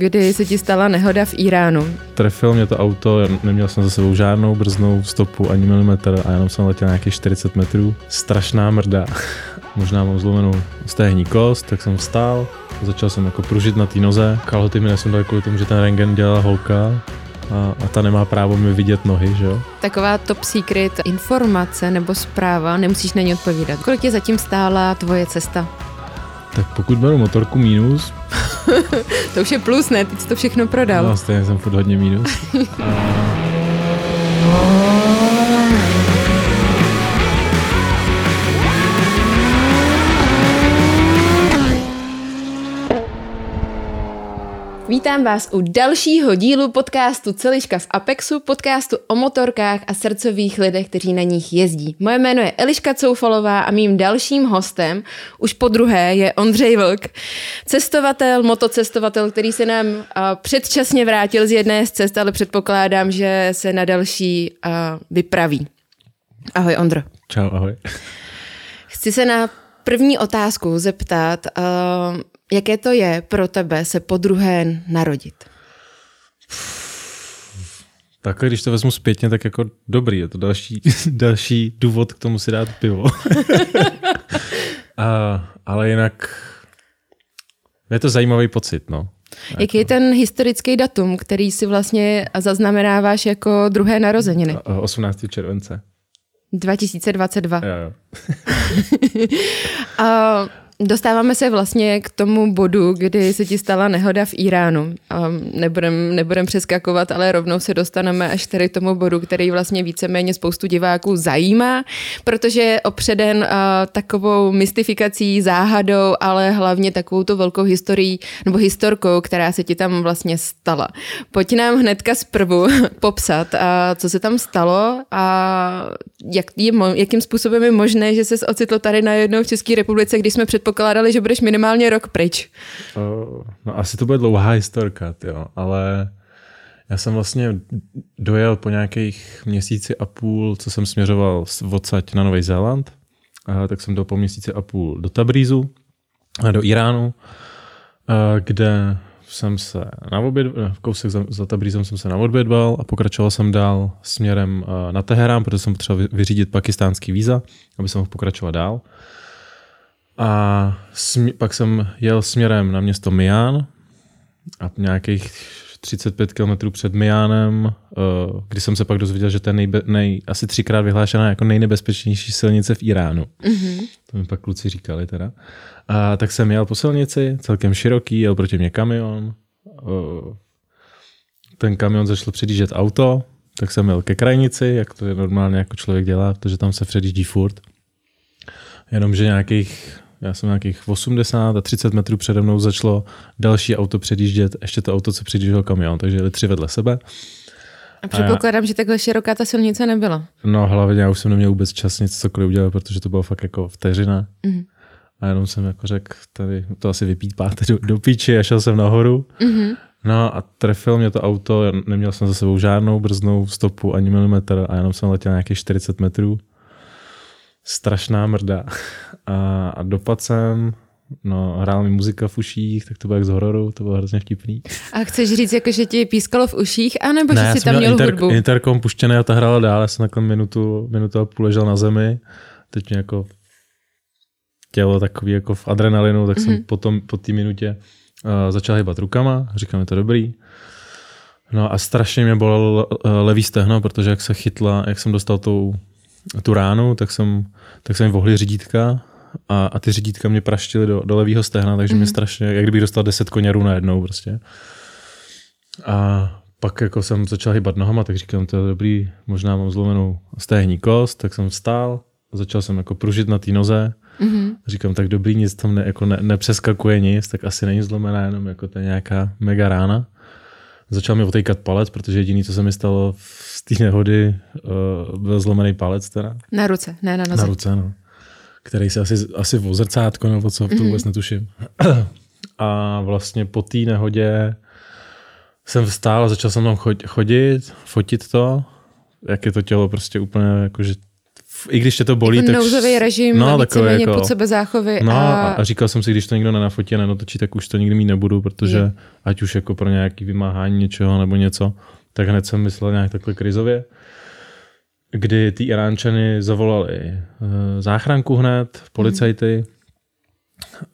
Kdy se ti stala nehoda v Iránu? Trefil mě to auto, neměl jsem za sebou žádnou brznou stopu ani milimetr a jenom jsem letěl nějakých 40 metrů. Strašná mrda. Možná mám zlomenou stehní kost, tak jsem vstál, začal jsem jako pružit na té noze. Kalhoty mi nesundali kvůli tomu, že ten rengen dělala holka a, a ta nemá právo mi vidět nohy, že jo? Taková top secret informace nebo zpráva, nemusíš na ní odpovídat. Kolik tě zatím stála tvoje cesta? Tak pokud beru motorku mínus... to už je plus, ne? Ty jsi to všechno prodal. No, stejně jsem furt hodně mínus. a... Vítám vás u dalšího dílu podcastu Celiška v Apexu, podcastu o motorkách a srdcových lidech, kteří na nich jezdí. Moje jméno je Eliška Coufalová a mým dalším hostem, už po druhé, je Ondřej Vlk, cestovatel, motocestovatel, který se nám uh, předčasně vrátil z jedné z cest, ale předpokládám, že se na další uh, vypraví. Ahoj Ondro. Čau, ahoj. Chci se na první otázku zeptat, uh, Jaké to je pro tebe se po druhé narodit? Tak když to vezmu zpětně, tak jako dobrý, je to další, další důvod k tomu si dát pivo. A, ale jinak je to zajímavý pocit, no. Jaký je ten historický datum, který si vlastně zaznamenáváš jako druhé narozeniny? 18. července. 2022. Jo, jo. A Dostáváme se vlastně k tomu bodu, kdy se ti stala nehoda v Iránu. nebudem, nebudem přeskakovat, ale rovnou se dostaneme až tady k tomu bodu, který vlastně víceméně spoustu diváků zajímá, protože je opředen uh, takovou mystifikací, záhadou, ale hlavně takovou to velkou historií nebo historkou, která se ti tam vlastně stala. Pojď nám hnedka zprvu popsat, uh, co se tam stalo a jak je, jakým způsobem je možné, že se ocitl tady najednou v České republice, když jsme před předpokládali, že budeš minimálně rok pryč. Uh, no asi to bude dlouhá historka, jo, ale já jsem vlastně dojel po nějakých měsíci a půl, co jsem směřoval odsaď na Nový Zéland, uh, tak jsem dojel po měsíci a půl do Tabrizu, do Iránu, kde jsem se na oběd, kousek za, za Tabrizem jsem se naodbědval a pokračoval jsem dál směrem na Teherán, protože jsem potřeboval vyřídit pakistánský víza, aby jsem mohl pokračovat dál. A smě, pak jsem jel směrem na město Mian a nějakých 35 km před Mianem, uh, kdy jsem se pak dozvěděl, že to je nejbe, nej, asi třikrát vyhlášená jako nejnebezpečnější silnice v Iránu. Mm-hmm. To mi pak kluci říkali teda. A tak jsem jel po silnici, celkem široký, jel proti mě kamion. Uh, ten kamion začal předjíždět auto, tak jsem jel ke krajnici, jak to je normálně jako člověk dělá, protože tam se předjíždí furt. Jenomže nějakých já jsem nějakých 80 a 30 metrů přede mnou začalo další auto předjíždět, ještě to auto, co předjížděl kamion, takže jeli tři vedle sebe. A předpokládám, a já, že takhle široká ta silnice nebyla. No hlavně já už jsem neměl vůbec čas nic cokoliv udělat, protože to bylo fakt jako vteřina. Mm-hmm. A jenom jsem jako řekl, tady to asi vypípáte do, do píči a šel jsem nahoru. Mm-hmm. No a trefil mě to auto, neměl jsem za sebou žádnou brznou stopu ani milimetr a jenom jsem letěl nějakých 40 metrů strašná mrda. A, a dopad jsem, no, hrál mi muzika v uších, tak to bylo jak z hororu, to bylo hrozně vtipný. A chceš říct, jako, že ti pískalo v uších, anebo ne, že jsi tam měl inter, hudbu? interkom puštěný a ta hrála dál, já jsem takhle minutu, minutu a půl ležel na zemi, teď mě jako tělo takový jako v adrenalinu, tak mm-hmm. jsem mhm. potom po té minutě uh, začal hýbat rukama, říkám, je to dobrý. No a strašně mě bolelo uh, levý stehno, protože jak se chytla, jak jsem dostal tou tu ránu, tak jsem, tak jsem vohli řídítka a, a ty řídítka mě praštily do, do levého stehna, takže mm. mě mhm. strašně, jak kdybych dostal 10 koněrů najednou prostě. A pak jako jsem začal hýbat nohama, tak říkám, to je dobrý, možná mám zlomenou stehní kost, tak jsem vstál, začal jsem jako pružit na té noze, mm-hmm. říkám, tak dobrý, nic tam ne, jako ne, nepřeskakuje nic, tak asi není zlomená, jenom jako to nějaká mega rána. Začal mi otejkat palec, protože jediný, co se mi stalo z té nehody, uh, byl zlomený palec teda. Na ruce, ne na noze. Na ruce, no. Který se asi, asi v zrcátko nebo co, to vůbec mm-hmm. netuším. A vlastně po té nehodě jsem vstál a začal jsem tam chodit, fotit to, jak je to tělo prostě úplně jakože i když tě to bolí, jako tak... nouzový režim, no, víceméně jako, pod sebe záchovy. No a... a říkal jsem si, když to nikdo nenafotí a nenatočí, tak už to nikdy mít nebudu, protože je. ať už jako pro nějaký vymáhání něčeho nebo něco, tak hned jsem myslel nějak takhle krizově kdy ty Iránčany zavolali eh, záchranku hned, policajty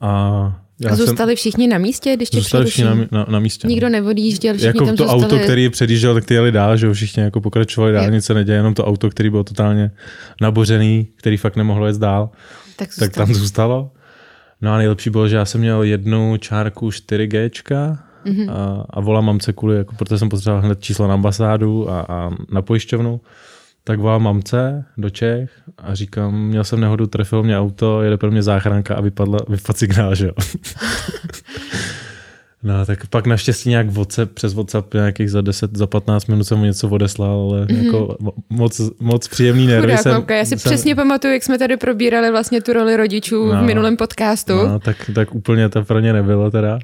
a já a zůstali jsem, všichni na místě, když tě Zůstali všichni na, na, na, místě. Nikdo neodjížděl, všichni jako tam to zůstali. auto, který předjížděl, tak ty jeli dál, že jo, všichni jako pokračovali dál, nic se neděje, jenom to auto, který bylo totálně nabořený, který fakt nemohlo jet dál, tak, tak tam zůstalo. No a nejlepší bylo, že já jsem měl jednu čárku 4G mm-hmm. a, a volám mamce kvůli, jako, protože jsem potřeboval hned číslo na ambasádu a, a na pojišťovnu tak volám mamce do Čech a říkám, měl jsem nehodu, trefil mě auto, jede pro mě záchranka a vypadla, vypadl signál, že jo. no, tak pak naštěstí nějak WhatsApp, přes WhatsApp nějakých za 10, za 15 minut jsem mu něco odeslal, ale mm-hmm. jako moc, moc příjemný nervy. Chudá, jsem, já si jsem... přesně pamatuju, jak jsme tady probírali vlastně tu roli rodičů no, v minulém podcastu. No, tak, tak úplně to pro ně nebylo teda.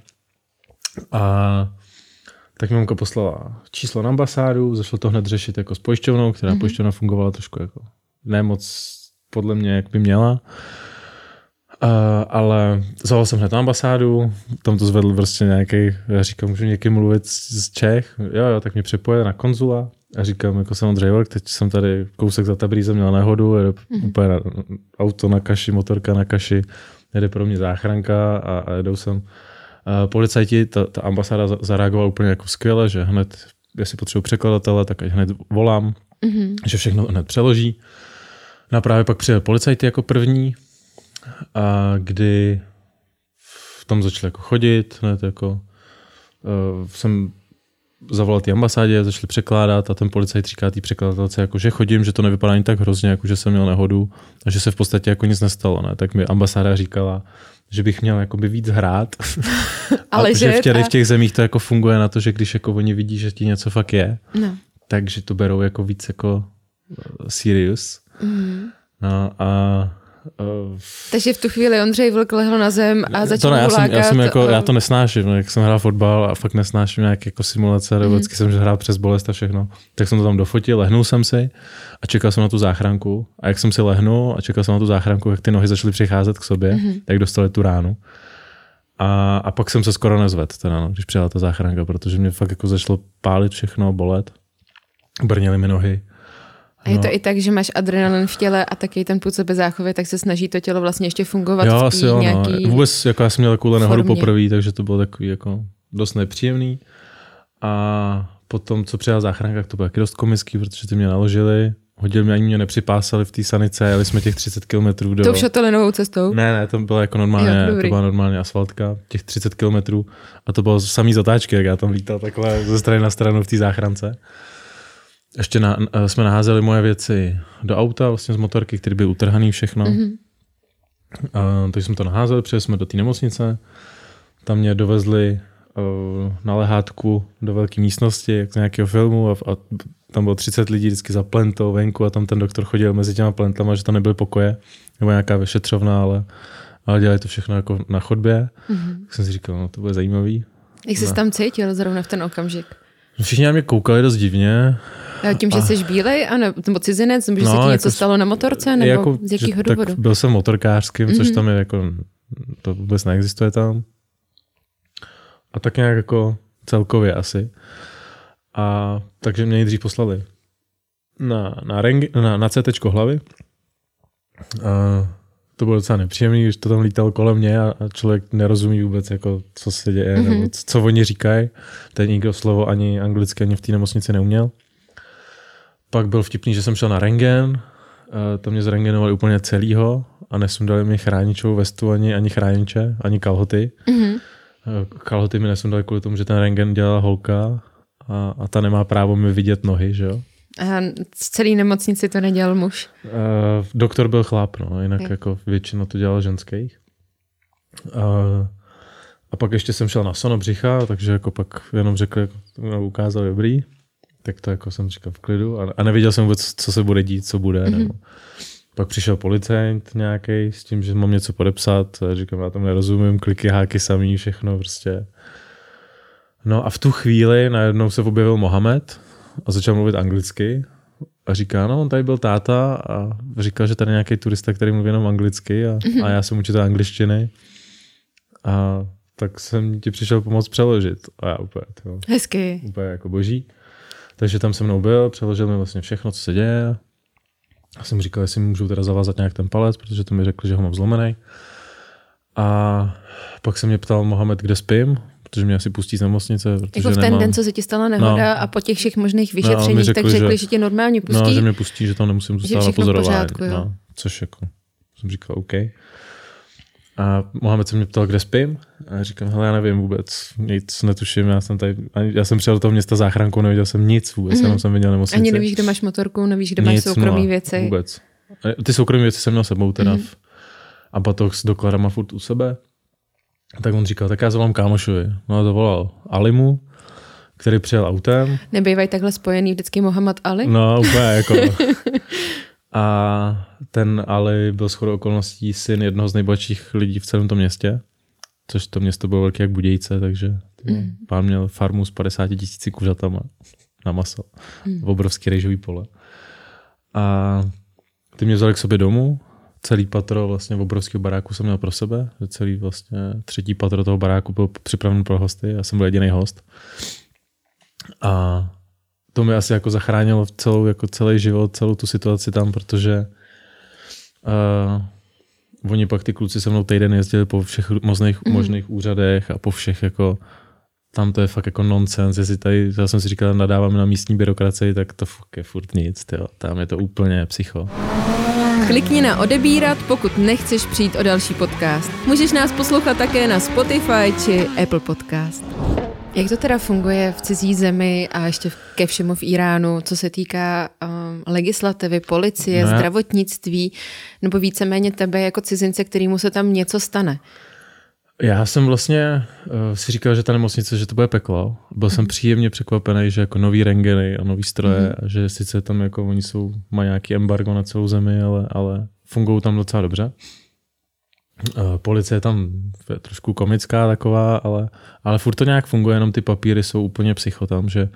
A tak mi mamka poslala číslo na ambasádu, zašlo to hned řešit jako s pojišťovnou, která mm-hmm. pojišťovna fungovala trošku jako ne moc podle mě, jak by měla. Uh, ale zavolal jsem hned na ambasádu, tam to zvedl prostě nějaký, já říkám, můžu někým mluvit z Čech, jo, jo, tak mě přepoje na konzula a říkám, jako jsem Ondřej teď jsem tady kousek za Tabrízem měl nehodu, jede mm-hmm. úplně na, auto na kaši, motorka na kaši, jede pro mě záchranka a, a jedou sem policajti, ta, ta ambasáda zareagovala úplně jako skvěle, že hned, jestli potřebuji překladatele, tak ať hned volám, mm-hmm. že všechno hned přeloží. No a právě pak přijel policajti jako první, a kdy v tom začali jako chodit, hned jako uh, jsem zavolal té ambasádě, začali překládat a ten policajt říká té překladatelce, jako, že chodím, že to nevypadá ani tak hrozně, jako že jsem měl nehodu a že se v podstatě jako nic nestalo. Ne? Tak mi ambasáda říkala, že bych měl jakoby víc hrát. Ale že v, těch, v těch zemích to jako funguje na to, že když jako oni vidí, že ti něco fakt je, no. takže to berou jako víc jako eh, serious. Mm. No a Uh, Takže v tu chvíli Ondřej Vlk lehl na zem a začal to ne, já jsem, já, jsem jako, já to nesnáším, no, jak jsem hrál fotbal a fakt nesnáším nějaké jako simulace, mm. vždycky jsem hrál přes bolest a všechno. Tak jsem to tam dofotil, lehnul jsem si a čekal jsem na tu záchranku. A jak jsem si lehnul a čekal jsem na tu záchranku, jak ty nohy začaly přicházet k sobě, mm. tak dostali tu ránu. A, a pak jsem se skoro nezvedl, teda, no, když přijela ta záchranka, protože mě fakt jako začalo pálit všechno, bolet. Brněly mi nohy. A je no. to i tak, že máš adrenalin v těle a taky ten půd sebe záchovy, tak se snaží to tělo vlastně ještě fungovat jo, v asi jo, no. Vůbec jako já jsem měl takovou nehodu poprvé, takže to bylo takový jako dost nepříjemný. A potom, co přijela záchranka, to bylo taky dost komický, protože ty mě naložili, hodili mě, ani mě nepřipásali v té sanice, jeli jsme těch 30 km do... Tou šatelinovou cestou? Ne, ne, to byla jako normálně, jo, to byla normálně asfaltka, těch 30 km a to bylo samý zatáčky, jak já tam lítal takhle ze strany na stranu v té záchrance. Ještě na, jsme naházeli moje věci do auta, vlastně z motorky, který byl utrhaný všechno. Mm-hmm. A, takže jsme to naházeli, přijeli jsme do té nemocnice, tam mě dovezli uh, na lehátku do velké místnosti, jak z nějakého filmu a, a tam bylo 30 lidí vždycky za plentou venku a tam ten doktor chodil mezi těma plentama, že to nebyly pokoje nebo nějaká vyšetřovna, ale, ale dělali to všechno jako na chodbě. Mm-hmm. Tak jsem si říkal, no to bude zajímavý. Jak jsi tam cítil zrovna v ten okamžik? Všichni na mě koukali dost divně. A tím, že jsi bílej, a nebo cizinec, nebo že no, se ti něco jako, stalo na motorce, nebo jako, z jakého důvodu? byl jsem motorkářským, mm-hmm. což mhm. tam je jako, to vůbec neexistuje tam. A tak nějak jako celkově asi. A takže mě nejdřív poslali na, na, rengi, na, na CT hlavy. A to bylo docela nepříjemné, když to tam lítal kolem mě a, a člověk nerozumí vůbec, jako, co se děje, mm-hmm. nebo co, co oni říkají. Teď nikdo slovo ani anglicky, ani v té nemocnici neuměl. Pak byl vtipný, že jsem šel na rengen, to mě zrengenovali úplně celýho a nesundali mi chráničovou vestu ani, ani chrániče, ani kalhoty. Mm-hmm. Kalhoty mi nesundali kvůli tomu, že ten rengen dělala holka a, a ta nemá právo mi vidět nohy, že jo? A z celé nemocnici to nedělal muž? Uh, doktor byl chlap, no, jinak okay. jako většina to dělala ženských. Uh, a pak ještě jsem šel na sono břicha, takže jako pak jenom řekl, jako, ukázal dobrý tak to jako jsem říkal v klidu a, a nevěděl jsem vůbec, co se bude dít, co bude. Mm-hmm. Nebo. Pak přišel policajt nějaký s tím, že mám něco podepsat. A říkám, já tam nerozumím, kliky, háky samý, všechno prostě. No a v tu chvíli najednou se objevil Mohamed a začal mluvit anglicky. A říká, no on tady byl táta a říkal, že tady nějaký turista, který mluví jenom anglicky a, mm-hmm. a já jsem učitel angličtiny. A tak jsem ti přišel pomoct přeložit. A já úplně, tyjo, Hezky. úplně jako boží. Takže tam se mnou byl, přeložil mi vlastně všechno, co se děje. Já jsem říkal, jestli můžu teda zavázat nějak ten palec, protože to mi řekl, že ho mám zlomený. A pak se mě ptal Mohamed, kde spím, protože mě asi pustí z nemocnice. Protože Jako v ten nemám... den, co se ti stala nehoda No. a po těch všech možných No, vyšetřeních, mi tak řekli, řekli, že- že tě normálně pustí. No, že mě pustí, že tam nemusím zůstat na pozorování. pořádku, jo. no, což jako jsem říkal OK. A Mohamed se mě ptal, kde spím. A říkám, hele, já nevím vůbec, nic netuším, já jsem tady, já jsem přijel do toho města záchrankou, neviděl jsem nic vůbec, mm-hmm. jenom jsem viděl nemocnici. Ani nevíš, kde máš motorku, nevíš, kde máš Nic, soukromé nula, věci. Vůbec. A Ty soukromé věci jsem měl sebou teda mm-hmm. a batoh s dokladama furt u sebe. Tak on říkal, tak já zavolám kámošovi. No a zavolal Alimu, který přijel autem. Nebývají takhle spojený vždycky Mohamed Ali? No, úplně jako. A ten Ali byl shodou okolností syn jednoho z nejbohatších lidí v celém tom městě, což to město bylo velké jak Budějce, takže mm. pán měl farmu s 50 tisíci kuřatama na maso. Mm. Obrovský rejžový pole. A ty mě vzali k sobě domů, celý patro vlastně v obrovského baráku jsem měl pro sebe, že celý vlastně třetí patro toho baráku byl připraven pro hosty, já jsem byl jediný host. A to mi asi jako zachránilo celou, jako celý život, celou tu situaci tam, protože uh, oni pak ty kluci se mnou týden jezdili po všech možných, mm. možných úřadech a po všech jako tam to je fakt jako nonsens, jestli tady, já jsem si říkal, nadáváme na místní byrokracii, tak to fakt je furt nic, tyjo. tam je to úplně psycho. Klikni na odebírat, pokud nechceš přijít o další podcast. Můžeš nás poslouchat také na Spotify či Apple Podcast. Jak to teda funguje v cizí zemi a ještě ke všemu v Iránu, co se týká um, legislativy, policie, No zdravotnictví, nebo víceméně tebe jako cizince, kterýmu se tam něco stane? Já jsem vlastně uh, si říkal, že ta nemocnice, že to bude peklo. Byl jsem příjemně překvapený, že jako nový rengeny a nový stroje, a že sice tam jako oni jsou, mají nějaký embargo na celou zemi, ale, ale fungují tam docela dobře. Uh, policie je tam je trošku komická taková, ale, ale furt to nějak funguje, jenom ty papíry jsou úplně psycho tam, že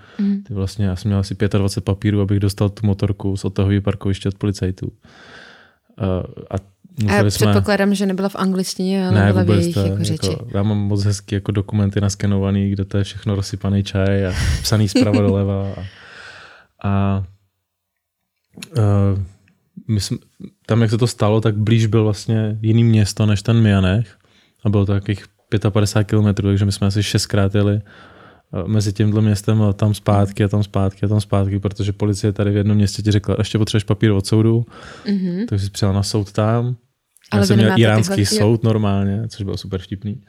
ty vlastně, já jsem měl asi 25 papírů, abych dostal tu motorku z odtahového parkoviště od policajtů. Uh, a A jsme... předpokládám, že nebyla v angličtině, ale byla v jejich to, jako řeči. já mám moc hezký jako dokumenty naskenovaný, kde to je všechno rozsypaný čaj a psaný zprava doleva. A, a uh, my jsme, tam, jak se to stalo, tak blíž byl vlastně jiný město než ten Mianech a bylo to takových 55 kilometrů, takže my jsme asi šestkrát jeli eh, mezi tímhle městem a tam zpátky a tam zpátky a tam zpátky, protože policie tady v jednom městě ti řekla, ještě potřebuješ papír od soudu, mm-hmm. takže jsi přijel na soud tam. Ale Já jsem měl iránský tyhle- soud normálně, což bylo super vtipný.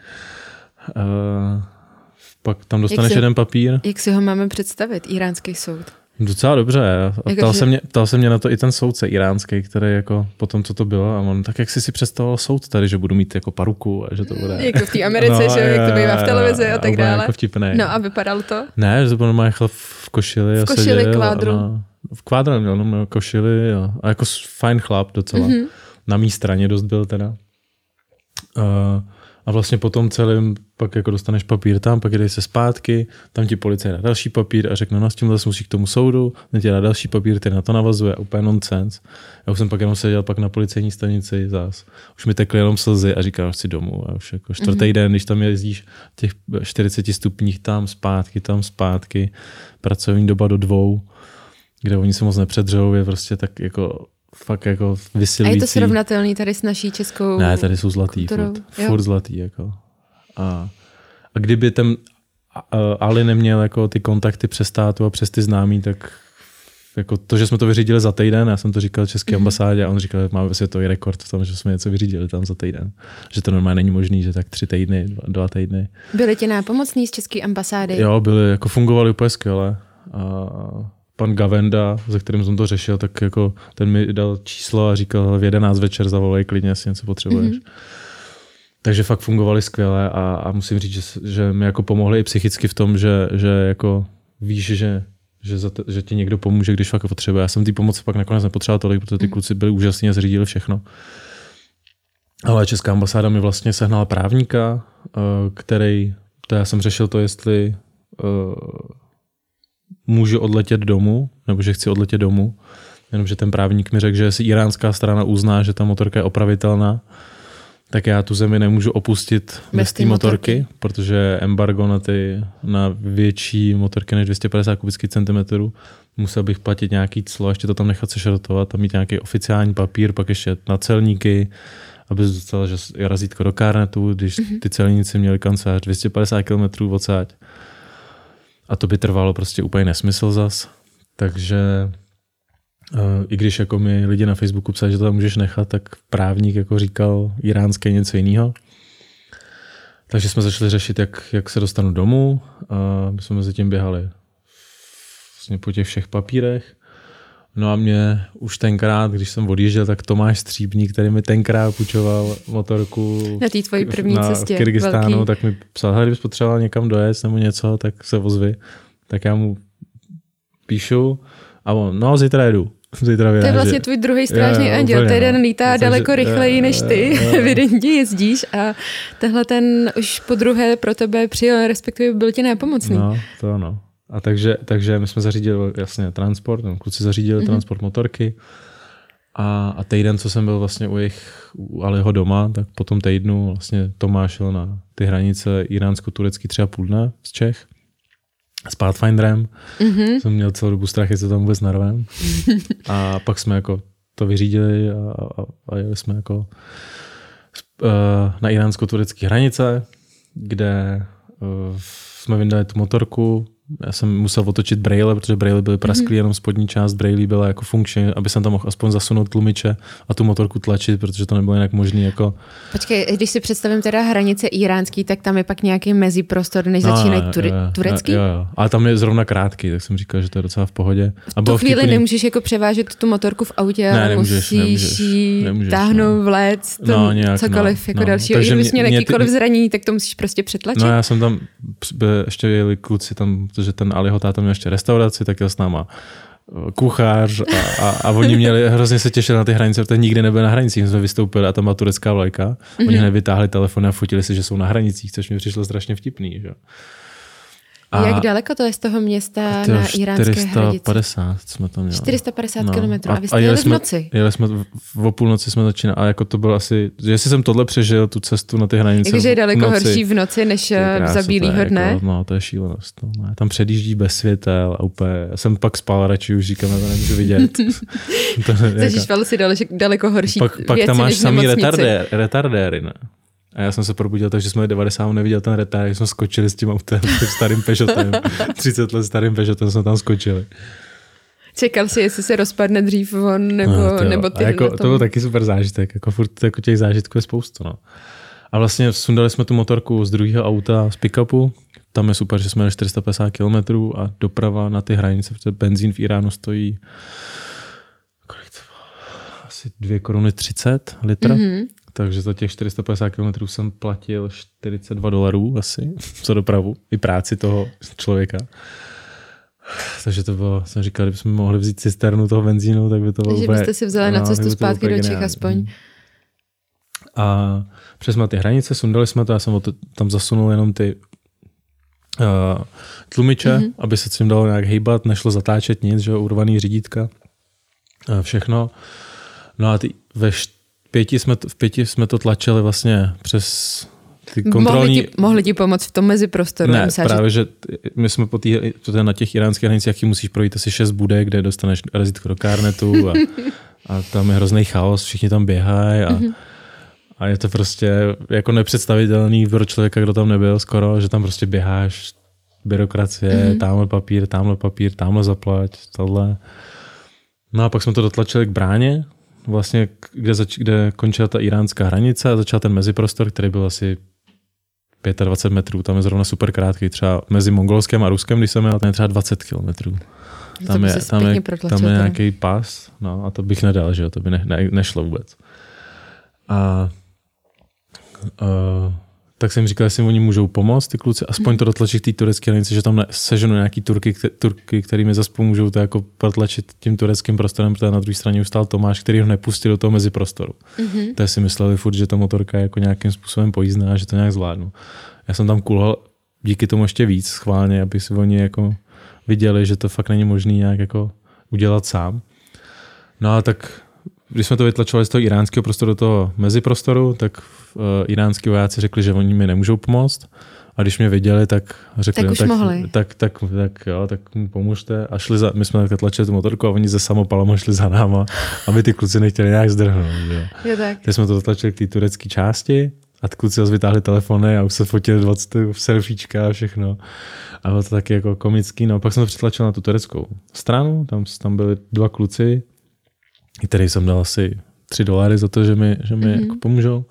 Uh, pak tam dostaneš si- jeden papír. Jak si ho máme představit, iránský soud? Docela dobře. A Jako, ptal, že- se mě, ptal se mě na to i ten soudce iránský, který jako po tom, co to bylo, a on tak jak jsi si představoval soud tady, že budu mít jako paruku a že to bude... Jako v té Americe, že jo, jak to bývá v televizi a tak dále. Jako vtipný. No a vypadalo to? Ne, že to byl normálně chlap v košili. V košili, seděl kvádru. A v kvádru měl, no, měl košili a, a jako fajn chlap docela. Mhm. Mm-hmm. Na mý straně dost byl teda. Uh, a vlastně potom celým pak jako dostaneš papír tam, pak jdeš se zpátky, tam ti policie dá další papír a řekne, no s tímhle musíš k tomu soudu, ten ti dá další papír, ty na to navazuje, úplně nonsense. Já už jsem pak jenom seděl pak na policejní stanici zás. Už mi tekly jenom slzy a říkám, chci domů. A už jako čtvrtý mm-hmm. den, když tam jezdíš těch 40 stupních tam zpátky, tam zpátky, pracovní doba do dvou, kde oni se moc nepředřou, je prostě tak jako fakt jako A vysilující. je to srovnatelný tady s naší českou... Ne, tady jsou zlatý, kulturou, furt, jo. furt zlatý. Jako. A, a kdyby ten a- a- Ali neměl jako ty kontakty přes státu a přes ty známí, tak jako to, že jsme to vyřídili za týden, já jsem to říkal české Mhm. ambasádě a on říkal, že máme světový rekord v tom, že jsme něco vyřídili tam za týden. Že to normálně není možný, že tak tři týdny, dva, dva týdny. Byli ti nápomocní z české ambasády? Jo, byli, jako fungovali úplně skvěle. A pan Gavenda, se kterým jsem to řešil, tak jako ten mi dal číslo a říkal, v 11 večer zavolej klidně, jestli něco potřebuješ. Mm-hmm. Takže fakt fungovali skvěle a, a musím říct, že, že mi jako pomohli i psychicky v tom, že, že jako víš, že, že, za to, že ti někdo pomůže, když fakt potřebuje. Já jsem ty pomoc pak nakonec nepotřeboval tolik, protože ty kluci byli úžasní a zřídili všechno. Ale Česká ambasáda mi vlastně sehnala právníka, eh, který, to já jsem řešil to, jestli eh, můžu odletět domů, nebo že chci odletět domů, jenomže ten právník mi řekl, že jestli iránská strana uzná, že ta motorka je opravitelná, tak já tu zemi nemůžu opustit bez té motorky, motorky, protože embargo na, ty, na větší motorky než 250 kubických centimetrů, musel bych platit nějaký clo, ještě to tam nechat sešrotovat a mít nějaký oficiální papír, pak ještě na celníky, aby dostal že razítko do kárnetu, když mhm. ty celníci měli kancelář 250 km odsáď. A to by trvalo prostě úplně nesmysl zas. Takže Uh, I když jako mi lidi na Facebooku psali, že to tam můžeš nechat, tak právník jako říkal iránské něco jiného. Takže jsme začali řešit, jak, jak se dostanu domů. A my jsme mezi tím běhali vlastně po těch všech papírech. No a mě už tenkrát, když jsem odjížděl, tak Tomáš Stříbník, který mi tenkrát půjčoval motorku na té tvojí první na, cestě v Kyrgyzstánu, tak mi psal, kdybys potřeboval někam dojet nebo něco, tak se ozvi. Tak já mu píšu a on, no zítra jedu. Zítra to je vlastně tvůj druhý strážný jo, anděl. Ten jeden no. lítá Myslím, daleko že, rychleji než ty. Evidentně jezdíš a tehle ten už po druhé pro tebe přijel, respektive byl ti nápomocný. No, to ano. A takže, takže my jsme zařídili jasně transport, no, kluci zařídili mm-hmm. transport motorky. A, a týden, co jsem byl vlastně u jejich, u Aliho doma, tak po tom týdnu vlastně Tomáš šel na ty hranice iránsko-turecký třeba půl dne z Čech s Pathfinderem. Mm-hmm. Jsem měl celou dobu strach, jestli tam vůbec narvem. a pak jsme jako to vyřídili a, a, a jeli jsme jako uh, na iránsko-turecké hranice, kde uh, jsme vyndali tu motorku, já jsem musel otočit braille, protože braille byly prasklý, mm-hmm. jenom spodní část braille byla jako funkční, aby jsem tam mohl aspoň zasunout tlumiče a tu motorku tlačit, protože to nebylo jinak možné. Jako... Počkej, když si představím teda hranice iránský, tak tam je pak nějaký meziprostor, než no, začínají jo, turecký? Jo, jo, ale tam je zrovna krátký, tak jsem říkal, že to je docela v pohodě. A v tu chvíli vtipný... nemůžeš jako převážet tu motorku v autě, ne, ale nemůžeš, musíš nemůžeš, nemůžeš, táhnout, no. vléct, no, nějak, cokoliv no, jako no. dalšího. Takže kdybys měl jakýkoliv ty... zranění, tak to musíš prostě přetlačit. No já jsem tam, ještě jeli kluci tam, protože ten Aliho táta měl ještě restauraci, tak jel s náma eh, kuchař a, a, a oni měli, hrozně se těšili na ty hranice, protože nikdy nebyli na hranicích. jsme vystoupili a tam byla turecká vlajka. Mm-hmm. Oni hned vytáhli telefon a fotili si, že jsou na hranicích, což mi přišlo strašně vtipný. Že? A Jak daleko to je z toho města na iránské 450 hradici? jsme tam měli. 450 no. km. A, a vy jste a jeli, v noci? Jeli jsme, v, o půlnoci jsme začínali. A jako to bylo asi, jestli jsem tohle přežil, tu cestu na ty hranice Takže je daleko noci, horší v noci, než eh, v zabílýho dne? Jako, no, to je šílenost. No. Tam předjíždí bez světel a úplně, já jsem pak spal radši, už říkám, že to nemůžu vidět. to, jako, si daleko, daleko horší Pak, pak věci, tam máš samý retardéry, retardéry, ne? A já jsem se probudil tak, že jsme 90 neviděl ten retard, jak jsme skočili s tím autem, tím starým Peugeotem. 30 let starým Peugeotem jsme tam skočili. Čekal si, jestli se rozpadne dřív on, nebo, no, nebo ty. A jako, to byl taky super zážitek, jako furt jako těch zážitků je spoustu. No. A vlastně sundali jsme tu motorku z druhého auta, z pick-upu. Tam je super, že jsme na 450 km a doprava na ty hranice, protože benzín v Iránu stojí kolik to bylo? asi 2 koruny 30 litr. Mm-hmm. Takže za těch 450 km jsem platil 42 dolarů asi za dopravu i práci toho člověka. Takže to bylo, jsem říkal, kdybychom mohli vzít cisternu toho benzínu, tak by to bylo Takže úplně, byste si vzali no, na cestu zpátky do Čech aspoň. A přes ty hranice, sundali jsme to, já jsem tam zasunul jenom ty uh, tlumiče, mm-hmm. aby se tím dalo nějak hejbat, nešlo zatáčet nic, že urvaný řídítka, uh, všechno. No a ty, ve pěti jsme, to, v pěti jsme to tlačili vlastně přes ty kontrolní... Mohli ti, mohli ti pomoct v tom meziprostoru? Ne, právě, že my jsme po tý, na těch iránských hranicích musíš projít asi šest bude, kde dostaneš razítko do kárnetu a, a tam je hrozný chaos, všichni tam běhají a, mm-hmm. a je to prostě jako nepředstavitelný pro člověka, kdo tam nebyl skoro, že tam prostě běháš, byrokracie, mm-hmm. tamhle papír, tamhle papír, tamhle zaplať, tohle. No a pak jsme to dotlačili k bráně, vlastně, kde, zač- kde končila ta iránská hranice a začal ten meziprostor, který byl asi 25 metrů, tam je zrovna super krátký, třeba mezi Mongolskem a Ruskem, když jsem jel, tam je třeba 20 kilometrů. Tam je, tam, je, tam je nějaký pas, no a to bych nedal, že jo, to by ne, ne, nešlo vůbec. A uh, tak jsem říkal, jestli oni můžou pomoct, ty kluci, aspoň to dotlačit té turecké hranice, že tam seženu nějaký turky, turky, který mi zase pomůžou to jako protlačit tím tureckým prostorem, protože na druhé straně už stál Tomáš, který ho nepustil do toho meziprostoru. Mm-hmm. To si mysleli furt, že ta motorka je jako nějakým způsobem pojízdná a že to nějak zvládnu. Já jsem tam kulhal díky tomu ještě víc schválně, aby si oni jako viděli, že to fakt není možné nějak jako udělat sám. No a tak když jsme to vytlačovali z toho iránského prostoru do toho meziprostoru, tak uh, iránský vojáci řekli, že oni mi nemůžou pomoct. A když mě viděli, tak řekli, Tak už tak, mohli. Tak, tak, tak, jo, tak pomůžte. A šli za, my jsme takhle tlačili tu motorku a oni ze samopalama šli za náma, aby ty kluci nechtěli nějak zdrhnout. Jo. Jo, tak. Teď jsme to zatlačili k té turecké části a ty kluci zase vytáhli telefony a už se fotili 20 selfiečka a všechno. A bylo to taky jako komický. No, pak jsem to přetlačil na tu tureckou stranu, tam, tam byli dva kluci, který jsem dal asi 3 dolary za to, že mi, že mi mm-hmm. jako pomůžou.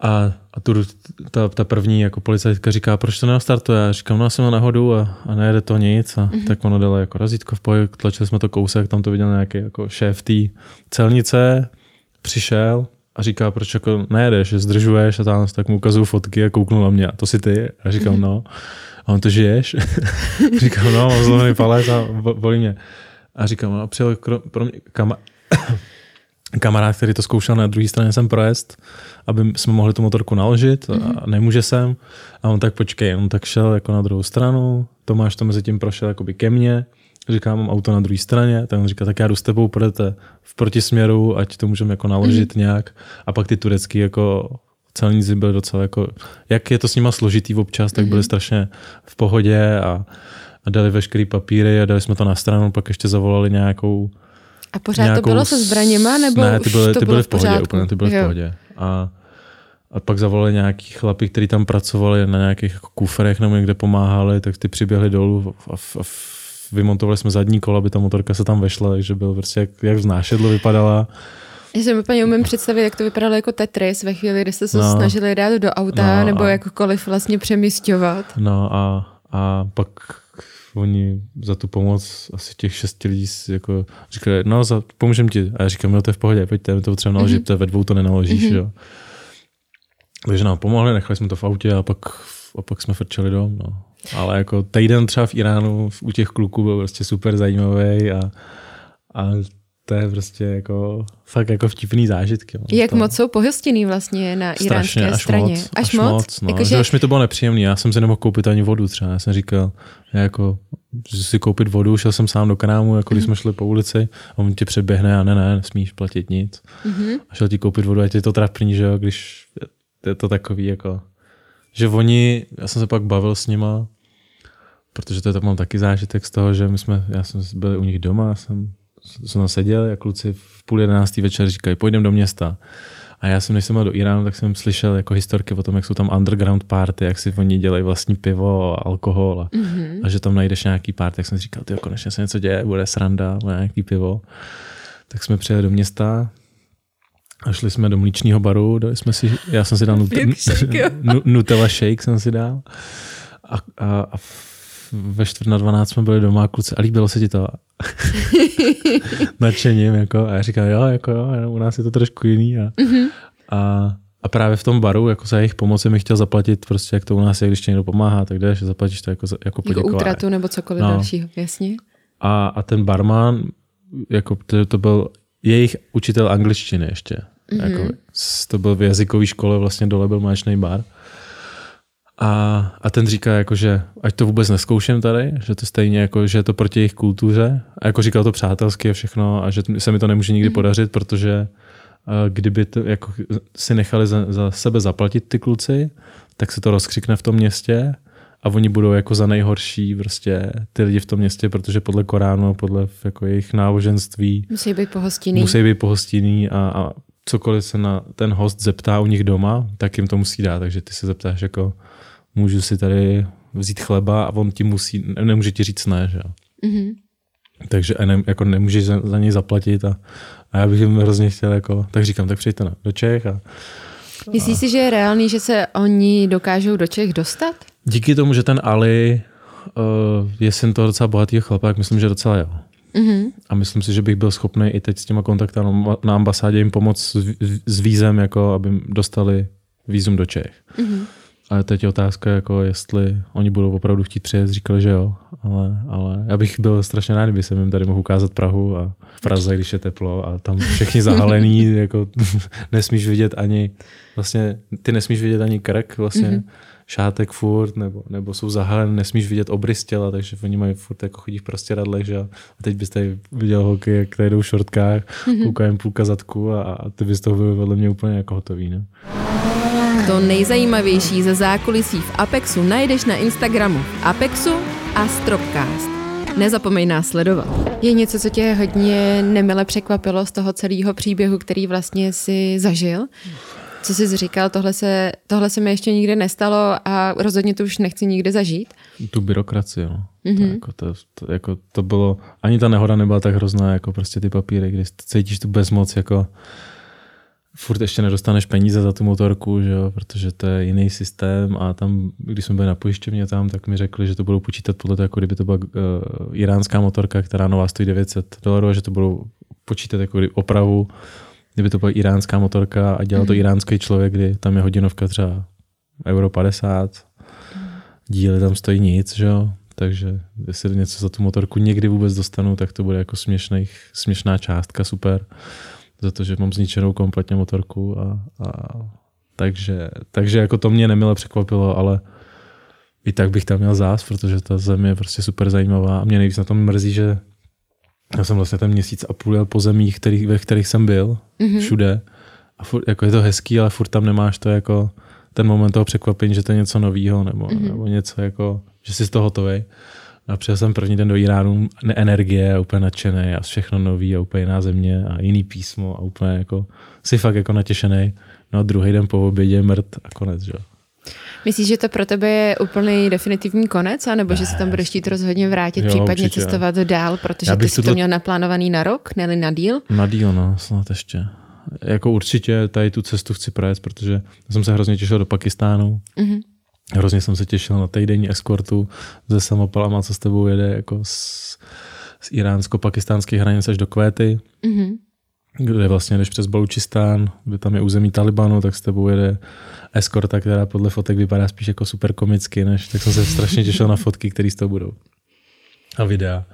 A, a tu, ta, ta první jako policajtka říká, proč to neostartuje? Já říkám, no já jsem na nehodu a, a nejede to nic. A mm-hmm. tak ono dalo jako razítko v pohyb, tlačili jsme to kousek, tam to viděl nějaký jako šéf té celnice, přišel a říká, proč jako nejedeš, že zdržuješ a tam, tak mu ukazuju fotky a kouknul na mě a to si ty. A říkám, mm-hmm. no. A on to žiješ? říkám, no, mám zlomený palec a bolí mě. A říkám, no, přijel pro mě kama- kamarád, který to zkoušel na druhé straně jsem projezd, aby jsme mohli tu motorku naložit mm-hmm. a nemůže sem. A on tak počkej, on tak šel jako na druhou stranu, Tomáš to mezi tím prošel jakoby ke mně, říkám, mám auto na druhé straně, tak on říká, tak já jdu s tebou, půjdete v protisměru, ať to můžeme jako naložit mm-hmm. nějak. A pak ty turecký jako celníci byli docela jako, jak je to s nima složitý občas, tak byli mm-hmm. strašně v pohodě a, a dali veškerý papíry a dali jsme to na stranu, pak ještě zavolali nějakou a pořád nějakou... to bylo se zbraněma, nebo Ne, ty byly, ty byly v pohodě, pořádku? úplně, ty byly jo. v pohodě. A, a pak zavolali nějaký chlapi, kteří tam pracovali na nějakých jako kufrech nebo někde pomáhali, tak ty přiběhli dolů a, a, a vymontovali jsme zadní kolo, aby ta motorka se tam vešla, takže byl prostě jak, jak vznášedlo vypadala. Já si úplně umím představit, jak to vypadalo jako Tetris ve chvíli, kdy jste se No. snažili dát do auta No nebo a- jakkoliv vlastně přemysťovat. No a, a pak oni za tu pomoc asi těch šesti lidí jako říkali, no za, pomůžem ti. A já říkám, jo, to je v pohodě, pojďte, my to potřebujeme naložit, Mhm. to ve dvou to nenaložíš, Mhm. jo. Takže nám pomohli, nechali jsme to v autě a pak, a pak jsme frčeli dom, no. Ale jako týden třeba v Iránu u těch kluků byl prostě super zajímavý a, a to je prostě jako fakt jako vtipný zážitky. Jak to, moc jsou pohostinný vlastně na Strašně, iránské až straně? moc, až, moc. no. Jakože- Že až mi to bylo nepříjemné, já jsem si nemohl koupit ani vodu třeba. Já jsem říkal, já jako, že si koupit vodu, šel jsem sám do krámu, jako když jsme šli po ulici, a on tě přeběhne a ne, ne, nesmíš platit nic. Mhm. A šel ti koupit vodu, a je to trapný, že jo, když je to takový jako, že oni, já jsem se pak bavil s nima, protože to je, tak mám taky zážitek z toho, že my jsme, já jsem byl u nich doma, jsem, jsem tam seděl a kluci v půl jedenáctý večer říkají, půjdeme do města. A já jsem, než jsem byl do Iránu, tak jsem slyšel jako historky o tom, jak jsou tam underground party, jak si oni dělají vlastní pivo a alkohol a, Mhm. a že tam najdeš nějaký party. Tak jsem říkal, ty konečně se něco děje, bude sranda, bude nějaký pivo. Tak jsme přijeli do města a šli jsme do mlíčního baru, dali jsme si, já jsem si dal nut, Nutella shake jsem si dal. A, a, a ve čtvrt na 12 jsme byli doma a kluci, a líbilo se ti to? Nadšením, jako, a já říkám, jo, jako jo, u nás je to trošku jiný. A, Mhm. a, a právě v tom baru, jako za jejich pomoc, mi chtěl zaplatit, prostě jak to u nás je, když ti někdo pomáhá, tak jdeš zaplatíš to jako, jako Jako poděkování. útratu nebo cokoliv No. dalšího, jasně. A, a ten barman, jako to, to byl jejich učitel angličtiny ještě. Mm-hmm. Jako, to byl v jazykové škole, vlastně dole byl mléčný bar. A, a ten říká, jako, že ať to vůbec neskouším tady, že to stejně jako, že je to proti jejich kultuře. A jako říkal to přátelsky a všechno a že se mi to nemůže nikdy mm-hmm. podařit, protože kdyby to, jako, si nechali za, za sebe zaplatit ty kluci, tak se to rozkřikne v tom městě a oni budou jako za nejhorší prostě ty lidi v tom městě, protože podle Koránu, podle jako jejich náboženství Musí být pohostinný. musí být pohostinný a, a cokoliv se na ten host zeptá u nich doma, tak jim to musí dát. Takže ty se zeptáš jako, můžu si tady vzít chleba a on ti musí, ne- nemůže ti říct ne, že jo. Mhm. Takže a ne, jako nemůžeš za, za něj zaplatit a, a já bych jim hrozně chtěl jako, tak říkám, tak přijďte na, do Čech a Myslíš si, že je reálný, že se oni dokážou do Čech dostat? díky tomu, že ten Ali uh, je syn toho docela bohatého chlapa, tak myslím, že docela jo. Mhm. A myslím si, že bych byl schopný i teď s těma kontakty na- ambasádě jim pomoct s, s vízem, jako aby dostali vízum do Čech. Mhm. Ale teď je otázka, jako jestli oni budou opravdu chtít přijet, říkali, že jo, ale, ale já bych byl strašně rád, kdyby jsem jim tady mohl ukázat Prahu a v Praze, když je teplo a tam všichni zahalený, jako nesmíš vidět ani, vlastně ty nesmíš vidět ani krk, vlastně, Mhm. mm-hmm. šátek furt, nebo, nebo jsou zahalené, nesmíš vidět obrys těla, takže oni mají furt jako chodí v prostěradlech, že A teď byste viděl holky, jak tady jdou v šortkách, mm-hmm. koukají půlka zadku a, a ty bys toho byl vedle mě úplně jako hotový, ne? To nejzajímavější ze zákulisí v Apexu najdeš na Instagramu Apexu a Stropcast. Nezapomeň nás sledovat. Je něco, co tě hodně nemile překvapilo z toho celého příběhu, který vlastně si zažil? Co jsi říkal, tohle se, tohle se mi ještě nikdy nestalo a rozhodně to už nechci nikdy zažít? Tu byrokracii, no. Mm-hmm. To, jako, to, to, jako, to bylo, ani ta nehoda nebyla tak hrozná, jako prostě ty papíry, kdy cítíš tu bezmoc, jako furt ještě nedostaneš peníze za tu motorku, že jo, protože to je jiný systém a tam, když jsme byli na pojišťovně tam, tak mi řekli, že to budou počítat podle toho, jako kdyby to byla uh, iránská motorka, která nová stojí 900 dolarů, že to budou počítat jako opravu, kdyby to byla iránská motorka a dělal mm. to mhm. iránský člověk, kdy tam je hodinovka třeba euro 50, díly tam stojí nic, že jo, takže jestli něco za tu motorku někdy vůbec dostanu, tak to bude jako směšných, směšná částka, super za to, že mám zničenou kompletně motorku a, a takže, takže jako to mě nemile překvapilo, ale i tak bych tam měl zás, protože ta země je prostě super zajímavá a mě nejvíc na tom mrzí, že já jsem vlastně ten měsíc a půl jel po zemích, který, ve kterých jsem byl, mm-hmm. všude. A furt, jako je to hezký, ale furt tam nemáš to jako ten moment toho překvapení, že to je něco nového nebo, mm-hmm. nebo něco jako, že jsi z toho hotový. A přijel jsem první den do Iránu, energie úplně nadšený a všechno nový a úplně jiná země a jiný písmo a úplně jako si fakt jako natěšený. No a druhý den po obědě mrt a konec, že Myslíš, že to pro tebe je úplný definitivní konec, anebo ne. že se tam budeš chtít rozhodně vrátit, jo, případně určitě, cestovat jo. dál, protože ty jsi to měl naplánovaný na rok, ne na díl? Na díl, no, snad ještě. Jako určitě tady tu cestu chci projet, protože jsem se hrozně těšil do Pakistánu. Mm-hmm Hrozně jsem se těšil na týdenní eskortu se samopalama, co s tebou jede jako z, z iránsko-pakistánských hranic až do Kvéty, mm-hmm. kde vlastně jdeš přes Balučistán, kde tam je území Talibanu, tak s tebou jede eskorta, která podle fotek vypadá spíš jako super komicky, než, tak jsem se strašně těšil na fotky, které z toho budou. A videa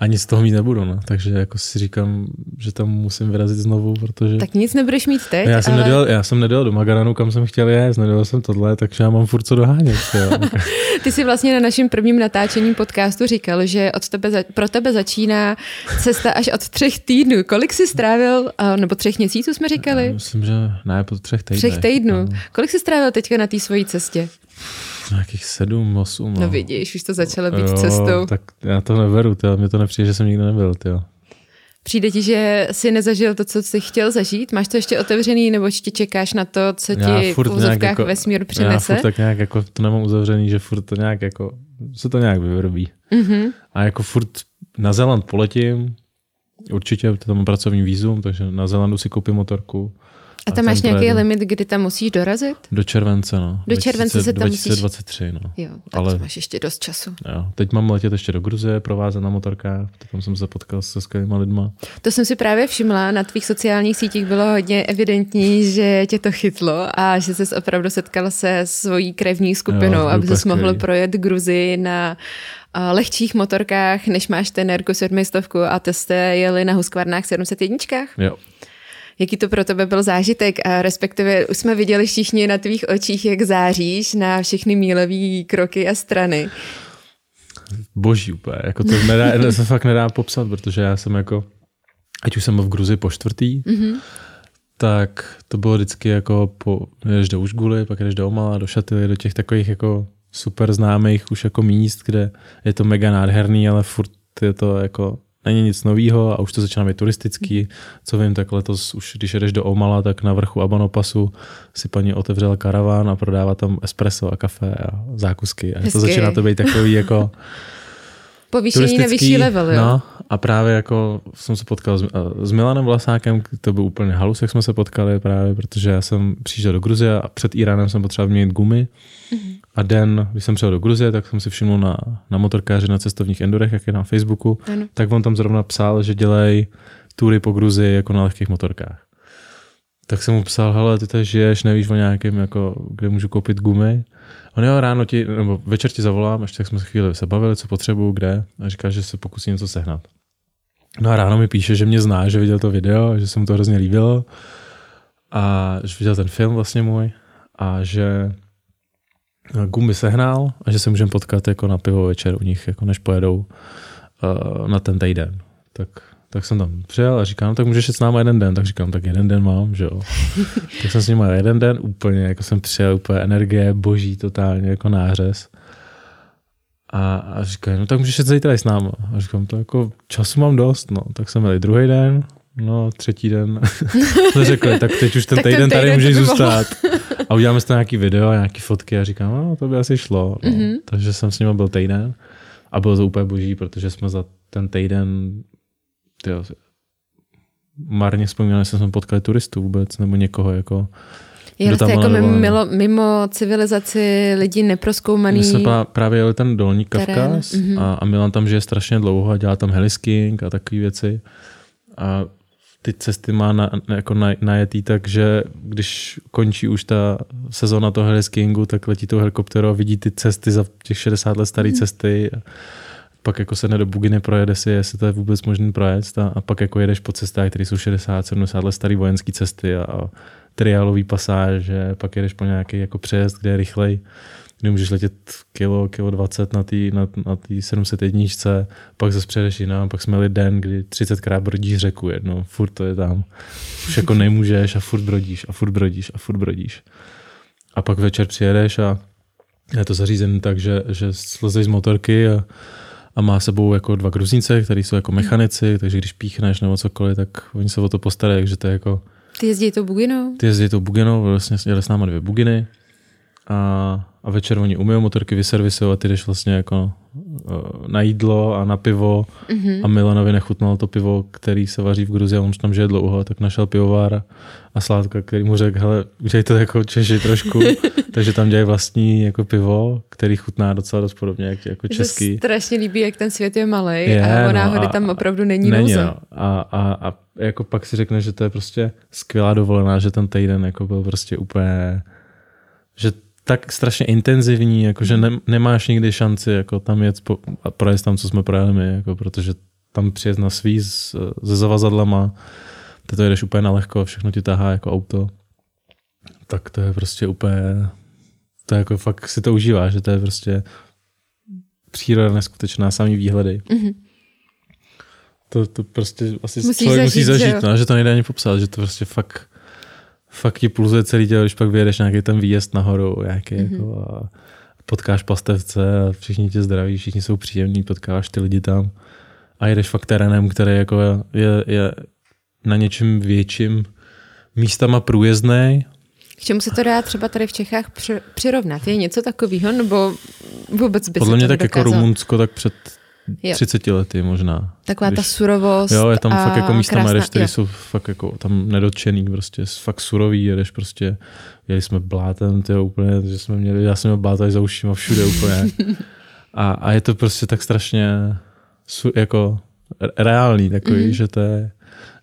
ani z toho mít nebudu, no. takže jako si říkám, že tam musím vyrazit znovu, protože... Tak nic nebudeš mít teď, já jsem, ale... nedělal, já jsem nedělal do Magaranu, kam jsem chtěl jet, nedělal jsem tohle, takže já mám furt co dohánět. Ty jsi vlastně na našem prvním natáčení podcastu říkal, že od tebe, pro tebe začíná cesta až od třech týdnů. Kolik jsi strávil, nebo třech měsíců jsme říkali? Já myslím, že ne, po třech týdnech. Třech týdnů. No. Kolik jsi strávil teďka na té svojí cestě? Nějakých sedm, osm. No. no vidíš, už to začalo být jo, cestou. Tak já to neveru, tyjo. mě to nepřijde, že jsem nikdy nebyl. Tyjo. Přijde ti, že jsi nezažil to, co jsi chtěl zažít? Máš to ještě otevřený, nebo ještě čekáš na to, co ti v úzovkách jako, vesmír přinese? Já furt tak nějak jako, to nemám uzavřený, že furt to nějak jako, se to nějak vyvrbí. Mm-hmm. A jako furt na Zeland poletím, určitě, to mám pracovní výzum, takže na Zelandu si koupím motorku. A tam máš nějaký limit, kdy tam musíš dorazit? Do července, no. Do července se tam 2023, musíš... no. Jo, tak Ale... máš ještě dost času. Jo, teď mám letět ještě do Gruzie, provázet na motorkách, tam jsem se potkal se skvělými lidma. To jsem si právě všimla, na tvých sociálních sítích bylo hodně evidentní, že tě to chytlo a že jsi opravdu setkal se svojí krevní skupinou, jo, aby jsi mohl projet Gruzii na lehčích motorkách, než máš ten Ergo 700 a ty jste jeli na Husqvarnách 701. Jo, Jaký to pro tebe byl zážitek a respektive už jsme viděli všichni na tvých očích, jak záříš na všechny mílové kroky a strany. Boží úplně, jako to nedá, se fakt nedá popsat, protože já jsem jako, ať už jsem byl v Gruzi po čtvrtý, mm-hmm. tak to bylo vždycky jako po, jdeš do Užguly, pak jdeš do Omala, do Šatily, do těch takových jako super známých už jako míst, kde je to mega nádherný, ale furt je to jako není nic nového a už to začíná být turistický. Co vím, tak letos už, když jedeš do Omala, tak na vrchu Abanopasu si paní otevřela karaván a prodává tam espresso a kafe a zákusky. A to začíná to být takový jako Povýšení na vyšší level, jo? No, a právě jako jsem se potkal s, s Milanem Vlasákem, to byl úplně halus, jak jsme se potkali právě, protože já jsem přišel do Gruzie a před Iránem jsem potřeboval měnit gumy. Mm-hmm. A den, když jsem přijel do Gruzie, tak jsem si všiml na, na motorkáři na cestovních endurech, jak je na Facebooku, ano. tak on tam zrovna psal, že dělají tury po Gruzii jako na lehkých motorkách. Tak jsem mu psal, hele, ty tady žiješ, nevíš o nějakém, jako, kde můžu koupit gumy. On jo, ráno ti, nebo večer ti zavolám, ještě tak jsme se chvíli se bavili, co potřebuju, kde. A říká, že se pokusí něco sehnat. No a ráno mi píše, že mě zná, že viděl to video, že se mu to hrozně líbilo. A že viděl ten film vlastně můj. A že gumy sehnal a že se můžeme potkat jako na pivo večer u nich, jako než pojedou uh, na ten týden. Tak, tak jsem tam přijel a říkám, tak můžeš jít s náma jeden den. Tak říkám, tak jeden den mám, že jo. tak jsem s nimi jeden den úplně, jako jsem přijel úplně energie, boží, totálně jako nářez. A, a říkají, no tak můžeš jít zítra s náma. A říkám, to jako času mám dost, no. Tak jsem měli druhý den, no třetí den. řekli, tak teď už ten týden tady můžeš zůstat. A uděláme si tam nějaký video, nějaký fotky a říkám, no to by asi šlo. No. Mhm. Takže jsem s nimi byl týden a bylo to úplně boží, protože jsme za ten týden tyjo, marně vzpomínali, že jsme potkali turistů vůbec, nebo někoho jako Je Kdo to tam jako dovolené? mimo, mimo civilizaci lidí neproskoumaný. My jsme právě jeli ten dolní Kavkaz mhm. a, a Milan tam žije strašně dlouho a dělá tam heliskiing a takové věci. A ty cesty má na, jako na, najetý tak, že když končí už ta sezóna toho heliskiingu, tak letí tou helikopterou a vidí ty cesty za těch 60 let staré cesty. A pak jako se do Buginy projede si, jestli to je vůbec možný projet a, a pak jako jedeš po cestách, které jsou 60-70 let staré vojenské cesty a, a triálový pasáže, pak jedeš po nějaký jako přejezd, kde je rychlej, kdy můžeš letět kilo, kilo 20 na té na, na tý 701, pak zase přejedeš jinam, pak jsme jeli den, kdy 30krát brodíš řeku jedno, furt to je tam. Už jako nemůžeš a furt brodíš a furt brodíš a furt brodíš. A pak večer přijedeš a je to zařízené tak, že, že slezeš z motorky a, a má sebou jako dva gruzínce, který jsou jako mechanici, takže když píchneš nebo cokoliv, tak oni se o to postarají, takže to je jako Ty jezdí tou buginou? ty jezdí tou buginou, vlastně jeli s náma dvě buginy a, a večer oni umyjou motorky, vyservisují a ty jdeš vlastně jako uh, na jídlo a na pivo Mhm. a Milanovi nechutnalo to pivo, který se vaří v Gruzii a on už tam žije dlouho, tak našel pivovára a Sládka, který mu řekl, hele, udělej to jako Češi trošku, takže tam dělají vlastní jako pivo, který chutná docela dost podobně jak, jako český. strašně líbí, jak ten svět je malý Je, a o no, náhody a- tam opravdu není, Není, no. a, a, a, jako pak si řekne, že to je prostě skvělá dovolená, že ten týden jako byl prostě úplně, že tak strašně intenzivní, jako že ne, nemáš nikdy šanci jako tam jet po, a projet tam, co jsme projeli my, jako, protože tam přijet na svý se zavazadlama, ty to jedeš úplně na lehko, všechno ti tahá jako auto, tak to je prostě úplně, to je jako fakt si to užívá, že to je prostě příroda neskutečná, samý výhledy. Mhm. To, to prostě asi Musíš člověk musí zažít, že zažít, jo? no, že to nejde ani popsat, že to prostě fakt, fakt ti pulzuje celý tělo, když pak vyjedeš nějaký ten výjezd nahoru, nějaký Mhm. mm-hmm. jako a potkáš pastevce a všichni tě zdraví, všichni jsou příjemní, potkáš ty lidi tam a jedeš fakt terénem, který jako je, je na něčem větším místama průjezdný. K čemu se to dá třeba tady v Čechách při- přirovnat? Je něco takového, nebo vůbec by Podle se mě tak jako nedokázalo? Rumunsko, tak před Jo. 30 lety možná. Taková ta Když- surovost Jo, je tam fakt jako místa krásná, jedeš, které jsou fakt jako tam nedotčený, prostě fakt surový, jedeš prostě, jeli jsme blátem, tyjo, úplně, že jsme měli, já jsem měl bláta za ušima všude úplně. A, a je to prostě tak strašně su, jako re- reálný takový, Mhm. mm-hmm. že to je,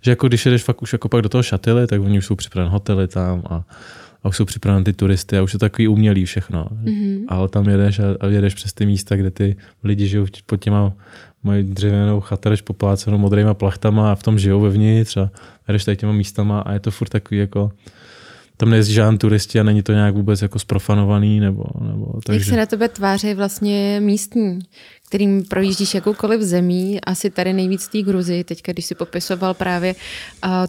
že jako když jedeš fakt už jako pak do toho šatily, tak oni už jsou připravené hotely tam a, a už jsou připravené ty turisty a už je takový umělý všechno. Mhm. Ale tam jedeš a, a jedeš přes ty místa, kde ty lidi žijou pod těma mají dřevěnou chatrč poplácenou modrýma plachtama a v tom žijou vevnitř a jedeš tady těma místama a je to furt takový jako tam nejezdí žádný turisti a není to nějak vůbec jako sprofanovaný nebo, nebo Jak takže... se na tebe tváří vlastně místní, kterým projíždíš jakoukoliv zemí, asi tady nejvíc té Gruzi, teďka když si popisoval právě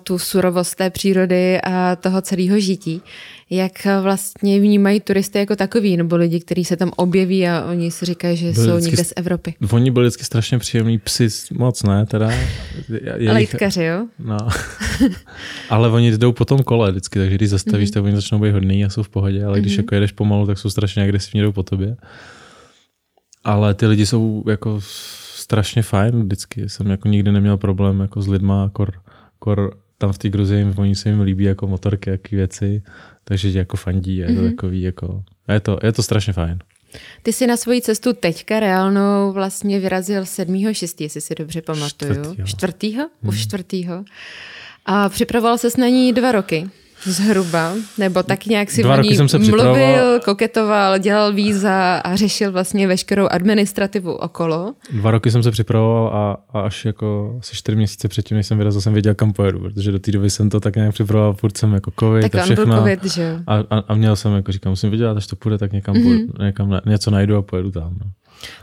tu surovost té přírody a toho celého žití, jak vlastně vnímají turisty jako takový, nebo lidi, kteří se tam objeví a oni si říkají, že Byli jsou vždycky někde z Evropy. Oni byli vždycky strašně příjemní, psi moc ne, teda. Je, jitkaři, jo? No. ale oni jdou po tom kole vždycky, takže když zastavíš, Mhm. mm-hmm. tak oni začnou být hodný a jsou v pohodě, ale když Mhm. jako jedeš pomalu, tak jsou strašně agresivní, jdou po tobě. Ale ty lidi jsou jako strašně fajn vždycky. Jsem jako nikdy neměl problém jako s lidma, kor, kor tam v té Gruzii, oni se jim líbí jako motorky, jaký věci, takže jako fandí, je to Mhm. takový jako, je to, je to strašně fajn. Ty jsi na svoji cestu teďka reálnou vlastně vyrazil 7.6., jestli si dobře pamatuju. Čtvrtýho. Čtvrtýho? Hmm. Už čtvrtýho. A připravoval ses na ní dva roky. Zhruba, nebo tak nějak si Dva o ní jsem se mluvil, připravoval. koketoval, dělal víza a řešil vlastně veškerou administrativu okolo. Dva roky jsem se připravoval a, a až jako asi čtyři měsíce předtím, než jsem vyrazil, jsem věděl, kam pojedu, protože do té doby jsem to tak nějak připravoval, furt jsem jako covid Tak a všechno. covid, že jo. A, a, a, měl jsem, jako říkám, musím vydělat, až to půjde, tak někam, mm-hmm. pojedu, někam na, něco najdu a pojedu tam. No.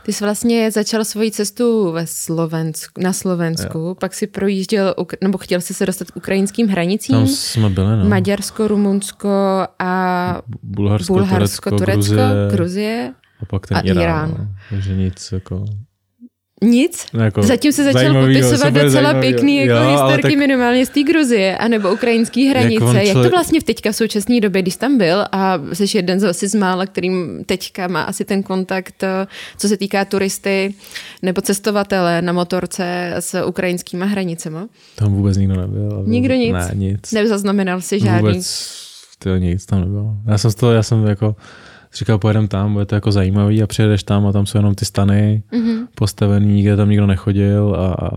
Ty jsi vlastně začal svoji cestu ve Slovensku, na Slovensku, jo. pak si projížděl, nebo chtěl jsi se dostat k ukrajinským hranicím, Tam jsme byli, no. Maďarsko, Rumunsko a Bulharsko, Bulharsko, Turecko, Turecko, Gruzie, Gruzie. a pak ten a Irán. Irán. No. Takže nic jako... Nic? No jako Zatím se začal popisovat docela pěkný jako Jo, historky tak- minimálně z té Gruzie, anebo ukrajinský hranice. on Jak to vlastně v teďka v současné době, když tam byl a jsi jeden z asi z mála, kterým teďka má asi ten kontakt, eh, co se týká turisty nebo cestovatele na motorce s ukrajinskýma hranicema? Tam vůbec nikdo nebyl. byl- Nikdo nic? Ne, nic. Nezaznamenal si žádný? Vůbec to nic tam nebylo. Já jsem z toho, já jsem jako říkal, pojedem tam, bude to jako zajímavý a přijedeš tam a tam jsou jenom ty stany Mhm. postavený, nikde tam nikdo nechodil a, a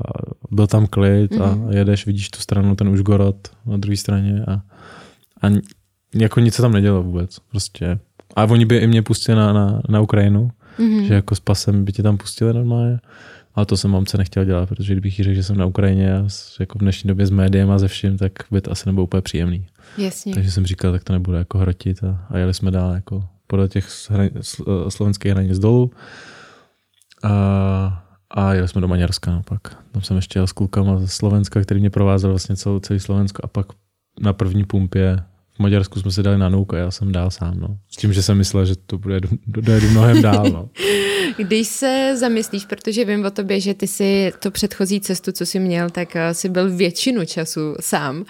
byl tam klid Mhm. a jedeš, vidíš tu stranu, ten Užgorod na druhé straně a, a jako nic se tam nedělo vůbec. Prostě. A oni by i mě pustili na, na, na Ukrajinu, Mhm. že jako s pasem by tě tam pustili normálně. Ale to jsem mamce nechtěl dělat, protože kdybych jí řekl, že jsem na Ukrajině a jako v dnešní době s médiem a ze vším, tak by to asi nebylo úplně příjemný. Jasně. Takže jsem říkal, tak to nebude jako hrotit a, a jeli jsme dál jako podle těch hran, sl, eh, slovenských hranic dolů. A, a jeli jsme do Maďarska no, pak. Tam jsem ještě jel s klukama ze Slovenska, který mě provázel vlastně celou, celý Slovensko a pak na první pumpě v Maďarsku jsme si dali na nouk a já jsem dál sám. No. S tím, že jsem myslel, že to bude dojedu mnohem dál. No. Když se zamyslíš, protože vím o tobě, že ty si to předchozí cestu, co jsi měl, tak eh, jsi byl většinu času sám.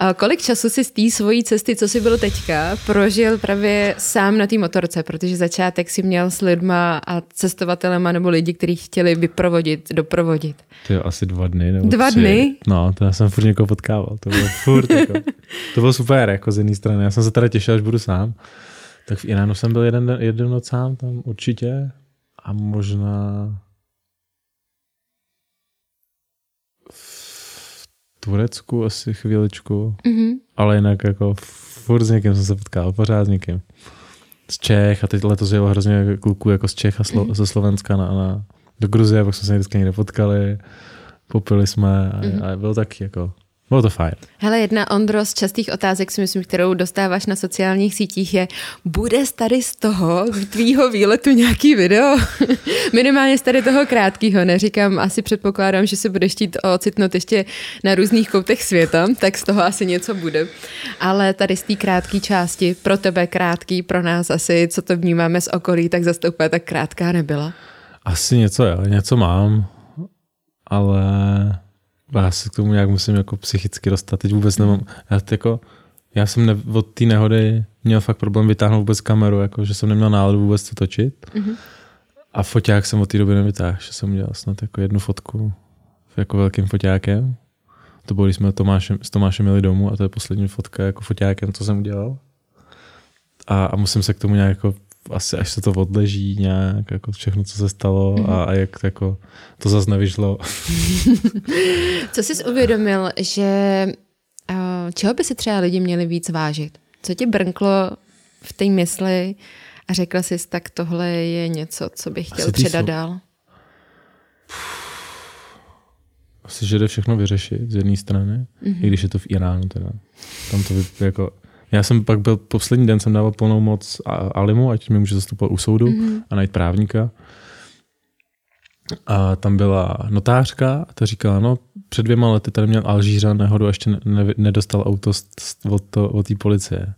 A kolik času si z té svojí cesty, co jsi byl teďka, prožil právě sám na té motorce, protože začátek si měl s lidma a cestovatelema nebo lidi, kteří chtěli vyprovodit, doprovodit. To je asi dva dny. Nebo Dva tři. dny? No, to já jsem furt někoho potkával. To bylo furt jako, to bylo super, jako z jedné strany. Já jsem se teda těšil, až budu sám. Tak v Iránu jsem byl jeden, den- jeden noc sám tam určitě. A možná v Turecku asi chvíličku. Mhm. Ale jinak jako furt s někým jsem se potkal, pořád s někým. Z Čech a teď letos jelo hrozně kluků jako z Čech a Slo- Mhm. ze Slovenska na, na, do Gruzie, pak jsme se vždycky někde potkali, popili jsme a, Mhm. a bylo taky jako, bylo to fajn. Hele, jedna Ondro z častých otázek, si myslím, kterou dostáváš na sociálních sítích je, bude tady z toho tvýho výletu nějaký video? Minimálně z tady toho krátkého, neříkám, asi předpokládám, že se budeš chtít ocitnout ještě na různých koutech světa, tak z toho asi něco bude. Ale tady z té krátké části, pro tebe krátký, pro nás asi, co to vnímáme z okolí, tak zase to úplně tak krátká nebyla. Asi něco, jo, něco mám, ale já se k tomu nějak musím jako psychicky dostat. Teď vůbec nemám, já, jako, já jsem ne, od té nehody měl fakt problém vytáhnout vůbec kameru, jako, že jsem neměl náladu vůbec to točit. Mhm. A foťák jsem od té doby nevytáhl, že jsem udělal snad jako jednu fotku jako velkým foťákem. To bylo, když jsme Tomášem, s Tomášem měli domů a to je poslední fotka jako foťákem, co jsem udělal. A, a musím se k tomu nějak jako asi až se to odleží nějak, jako všechno, co se stalo Mhm. a, a jak jako to zase nevyšlo. Co jsi uvědomil, že uh, čeho by si třeba lidi měli víc vážit? Co tě brnklo v té mysli a řekla jsi, tak tohle je něco, co bych chtěl předat slo- dál? Asi, že jde všechno vyřešit z jedné strany, mm-hmm. i když je to v Iránu teda. Tam to vy, jako, já jsem pak byl, poslední den jsem dával plnou moc Alimu, ať mě může zastupovat u soudu mm-hmm. a najít právníka. A tam byla notářka a ta říkala, no před dvěma lety tady měl Alžířan nehodu a ještě ne, ne, nedostal auto z- od, od té policie.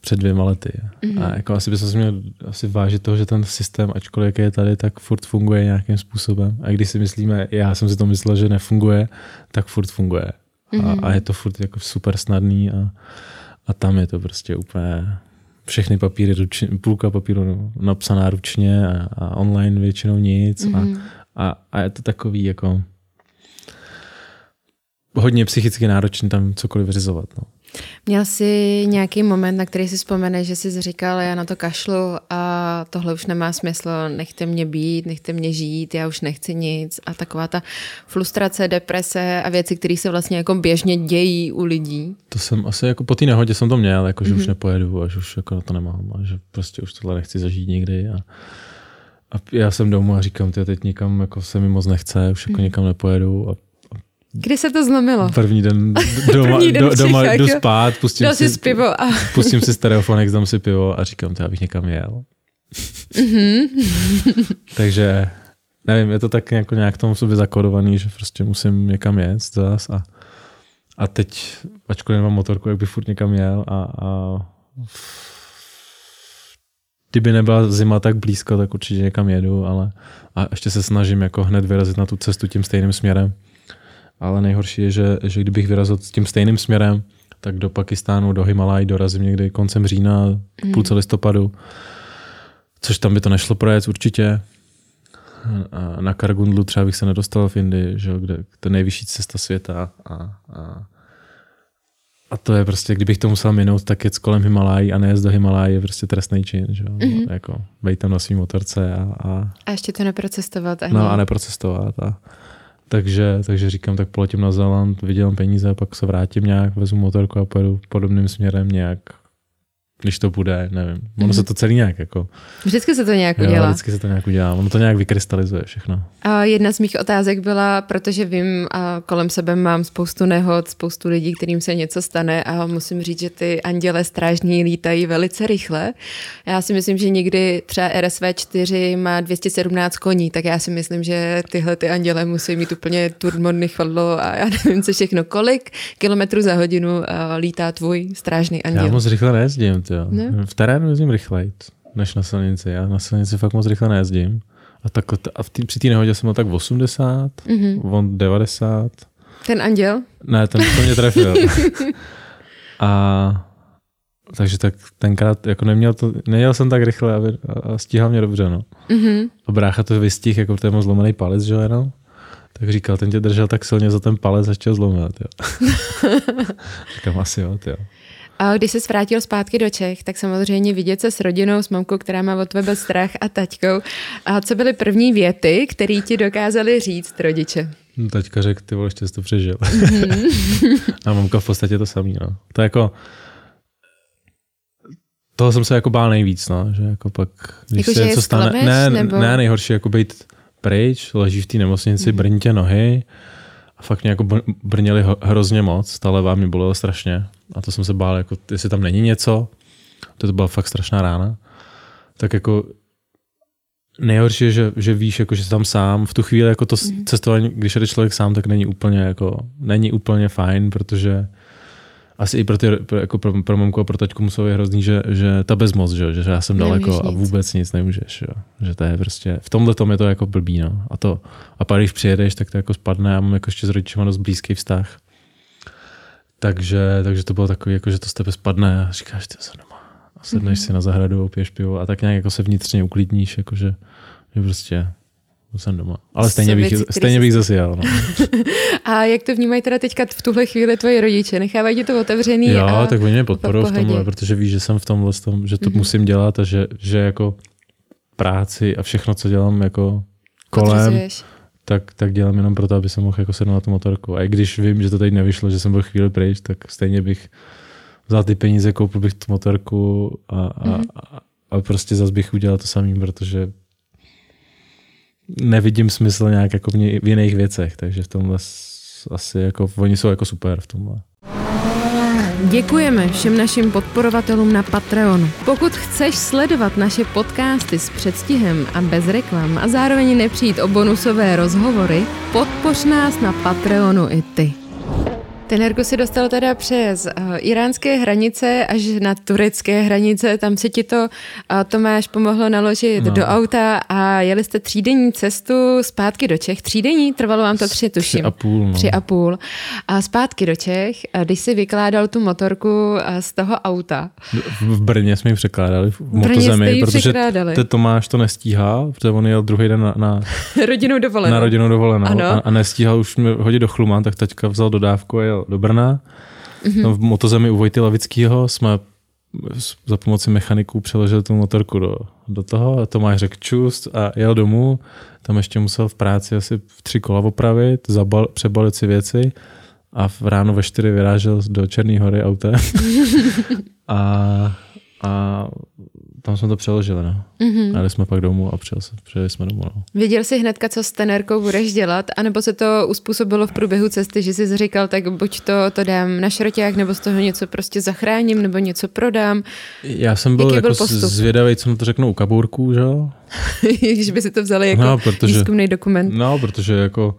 Před dvěma lety. Mm-hmm. A jako asi by se měl asi vážit toho, že ten systém, ačkoliv jak je tady, tak furt funguje nějakým způsobem. A když si myslíme, já jsem si to myslel, že nefunguje, tak furt funguje. Mm-hmm. A, a je to furt jako super snadný a, a tam je to prostě úplně všechny papíry, ručně, půlka papíru napsaná ručně a, a online většinou nic. Mm-hmm. A, a, a je to takový jako hodně psychicky náročný tam cokoliv vyřizovat. No. Měl jsi nějaký moment, na který si vzpomeneš, že jsi říkal, já na to kašlu a tohle už nemá smysl, nechte mě být, nechte mě žít, já už nechci nic a taková ta frustrace, deprese a věci, které se vlastně jako běžně dějí u lidí. To jsem asi jako po té nehodě jsem to měl, jako že mm-hmm. už mhm. nepojedu a že už jako na to nemám a že prostě už tohle nechci zažít nikdy a, a já jsem doma a říkám, ty teď nikam jako se mi moc nechce, už jako mm-hmm. nikam nepojedu a Kdy se to zlomilo? První den doma, První den do, doma jdu spát, pustím si, si pivo a... pustím si stereofonek, dám si pivo a říkám, to abych někam jel. Mm-hmm. Takže nevím, je to tak jako nějak tomu sobě zakodovaný, že prostě musím někam jet zás a, a teď, ačkoliv nemám motorku, jak by furt někam jel a, a kdyby nebyla zima tak blízko, tak určitě někam jedu, ale a ještě se snažím jako hned vyrazit na tu cestu tím stejným směrem ale nejhorší je, že, že kdybych vyrazil s tím stejným směrem, tak do Pakistánu, do Himalaj dorazím někdy koncem října, mm. půlce listopadu, což tam by to nešlo projet určitě. A na Kargundlu třeba bych se nedostal v Indii, že, kde to je nejvyšší cesta světa a, a, a to je prostě, kdybych to musel minout, tak jet kolem Himalají a nejezd do Himalají je prostě trestný čin, že mm-hmm. jako bejt tam na svým motorce a, a... A ještě to neprocestovat ani. No a neprocestovat a, takže, takže říkám, tak poletím na Zeland, vydělám peníze, pak se vrátím nějak, vezmu motorku a pojedu podobným směrem nějak když to bude, nevím. Ono mm-hmm. se to celý nějak jako... Vždycky se to nějak udělá. Jo, vždycky se to nějak udělá. Ono to nějak vykrystalizuje všechno. A jedna z mých otázek byla, protože vím, a kolem sebe mám spoustu nehod, spoustu lidí, kterým se něco stane a musím říct, že ty anděle strážní lítají velice rychle. Já si myslím, že někdy třeba RSV4 má 217 koní, tak já si myslím, že tyhle ty anděle musí mít úplně turmodny chodlo a já nevím, co všechno. Kolik kilometrů za hodinu lítá tvůj strážný anděl? Já moc rychle nejezdím jo. Ne? V terénu jezdím rychleji než na silnici. Já na silnici fakt moc rychle nejezdím. A, tak, a v tý, při té nehodě jsem měl tak 80, mm-hmm. on 90. Ten anděl? Ne, ten to mě trefil. a takže tak tenkrát jako neměl to, nejel jsem tak rychle a, a stíhal mě dobře, no. Mm-hmm. A brácha to vystih, jako to je moc zlomený palec, že jo, Tak říkal, ten tě držel tak silně za ten palec, až tě zlomil, jo. Říkám, asi jo, jo. A když se vrátil zpátky do Čech, tak samozřejmě vidět se s rodinou, s mamkou, která má o tebe strach a taťkou. A co byly první věty, které ti dokázali říct rodiče? No, taťka řekl, ty vole, ještě jsi to přežil. Mm-hmm. a mamka v podstatě to samý. No. To je jako, toho jsem se jako bál nejvíc, no, že jako pak, když jako, se něco stane, ne, nebo... ne, nejhorší jako být pryč, leží v té nemocnici, mm. brní tě nohy, fakt mě jako brněli hrozně moc, ta levá mě bolela strašně a to jsem se bál, jako, jestli tam není něco, to, to byla fakt strašná rána, tak jako nejhorší je, že, že víš, jako, že jsi tam sám. V tu chvíli jako to mm. cestování, když jde člověk sám, tak není úplně, jako, není úplně fajn, protože asi i pro, ty, pro, jako pro, pro mamku a pro taťku muselo být hrozný, že, že ta bezmoc, že, že já jsem daleko a vůbec nic nemůžeš. Jo. Že to je prostě, v tomhle tom je to jako blbý. No. A, to, a pak když přijedeš, tak to jako spadne. Já mám jako ještě s rodičema dost blízký vztah. Takže, takže to bylo takový, jako, že to z tebe spadne a říkáš, ty se doma. A sedneš mm-hmm. si na zahradu, opiješ pivo a tak nějak jako se vnitřně uklidníš, jakože, že prostě jsem doma. Ale stejně bych, věci, stejně bych zase jel. No. a jak to vnímají teda teďka v tuhle chvíli tvoji rodiče? Nechávají ti to otevřený? Jo, a tak oni mě podporují v tomhle, protože víš, že jsem v tomhle, tom, že to mm-hmm. musím dělat a že, že jako práci a všechno, co dělám jako kolem, tak, tak dělám jenom proto, aby jsem mohl jako sednout na tu motorku. A i když vím, že to teď nevyšlo, že jsem byl chvíli pryč, tak stejně bych vzal ty peníze, koupil bych tu motorku a, a, mm-hmm. a, a prostě zase bych udělal to samým, protože nevidím smysl nějak jako v jiných věcech, takže v tomhle asi jako, oni jsou jako super v tomhle. Děkujeme všem našim podporovatelům na Patreonu. Pokud chceš sledovat naše podcasty s předstihem a bez reklam a zároveň nepřijít o bonusové rozhovory, podpoř nás na Patreonu i ty. Ten si dostal teda přes uh, iránské hranice až na turecké hranice, tam se ti to uh, Tomáš pomohlo naložit no. do auta a jeli jste třídenní cestu zpátky do Čech. Třídenní, trvalo vám to tři, tuším. Tři a půl. No. Tři a půl. A zpátky do Čech, a když si vykládal tu motorku z toho auta. V Brně jsme ji překládali, v motozemi, protože te Tomáš to nestíhal, protože on jel druhý den na, na rodinu dovolenou. Na rodinu dovolenou a, a nestíhal už mě hodit do Chluman, tak teďka vzal dodávku a jel do Brna Mm-hmm. Tam v motozemi u Vojty Lavického jsme za pomoci mechaniků přeložili tu motorku do, do toho a Tomáš řekl čust a jel domů. Tam ještě musel v práci asi tři kola opravit, zabal, přebalit si věci a v ráno ve čtyři vyrážel do Černé hory autem. a, a tam jsme to přeložili, no. Mm-hmm. A jsme pak domů a přijeli, přijeli jsme domů, no. Věděl jsi hnedka, co s tenérkou budeš dělat, anebo se to uspůsobilo v průběhu cesty, že jsi říkal, tak buď to, to dám na šroťák, nebo z toho něco prostě zachráním, nebo něco prodám. Já jsem byl, Jaký jako byl zvědavý, co mu to řeknou u kabourků, že jo? Když by si to vzali jako no, protože, výzkumný dokument. No, protože jako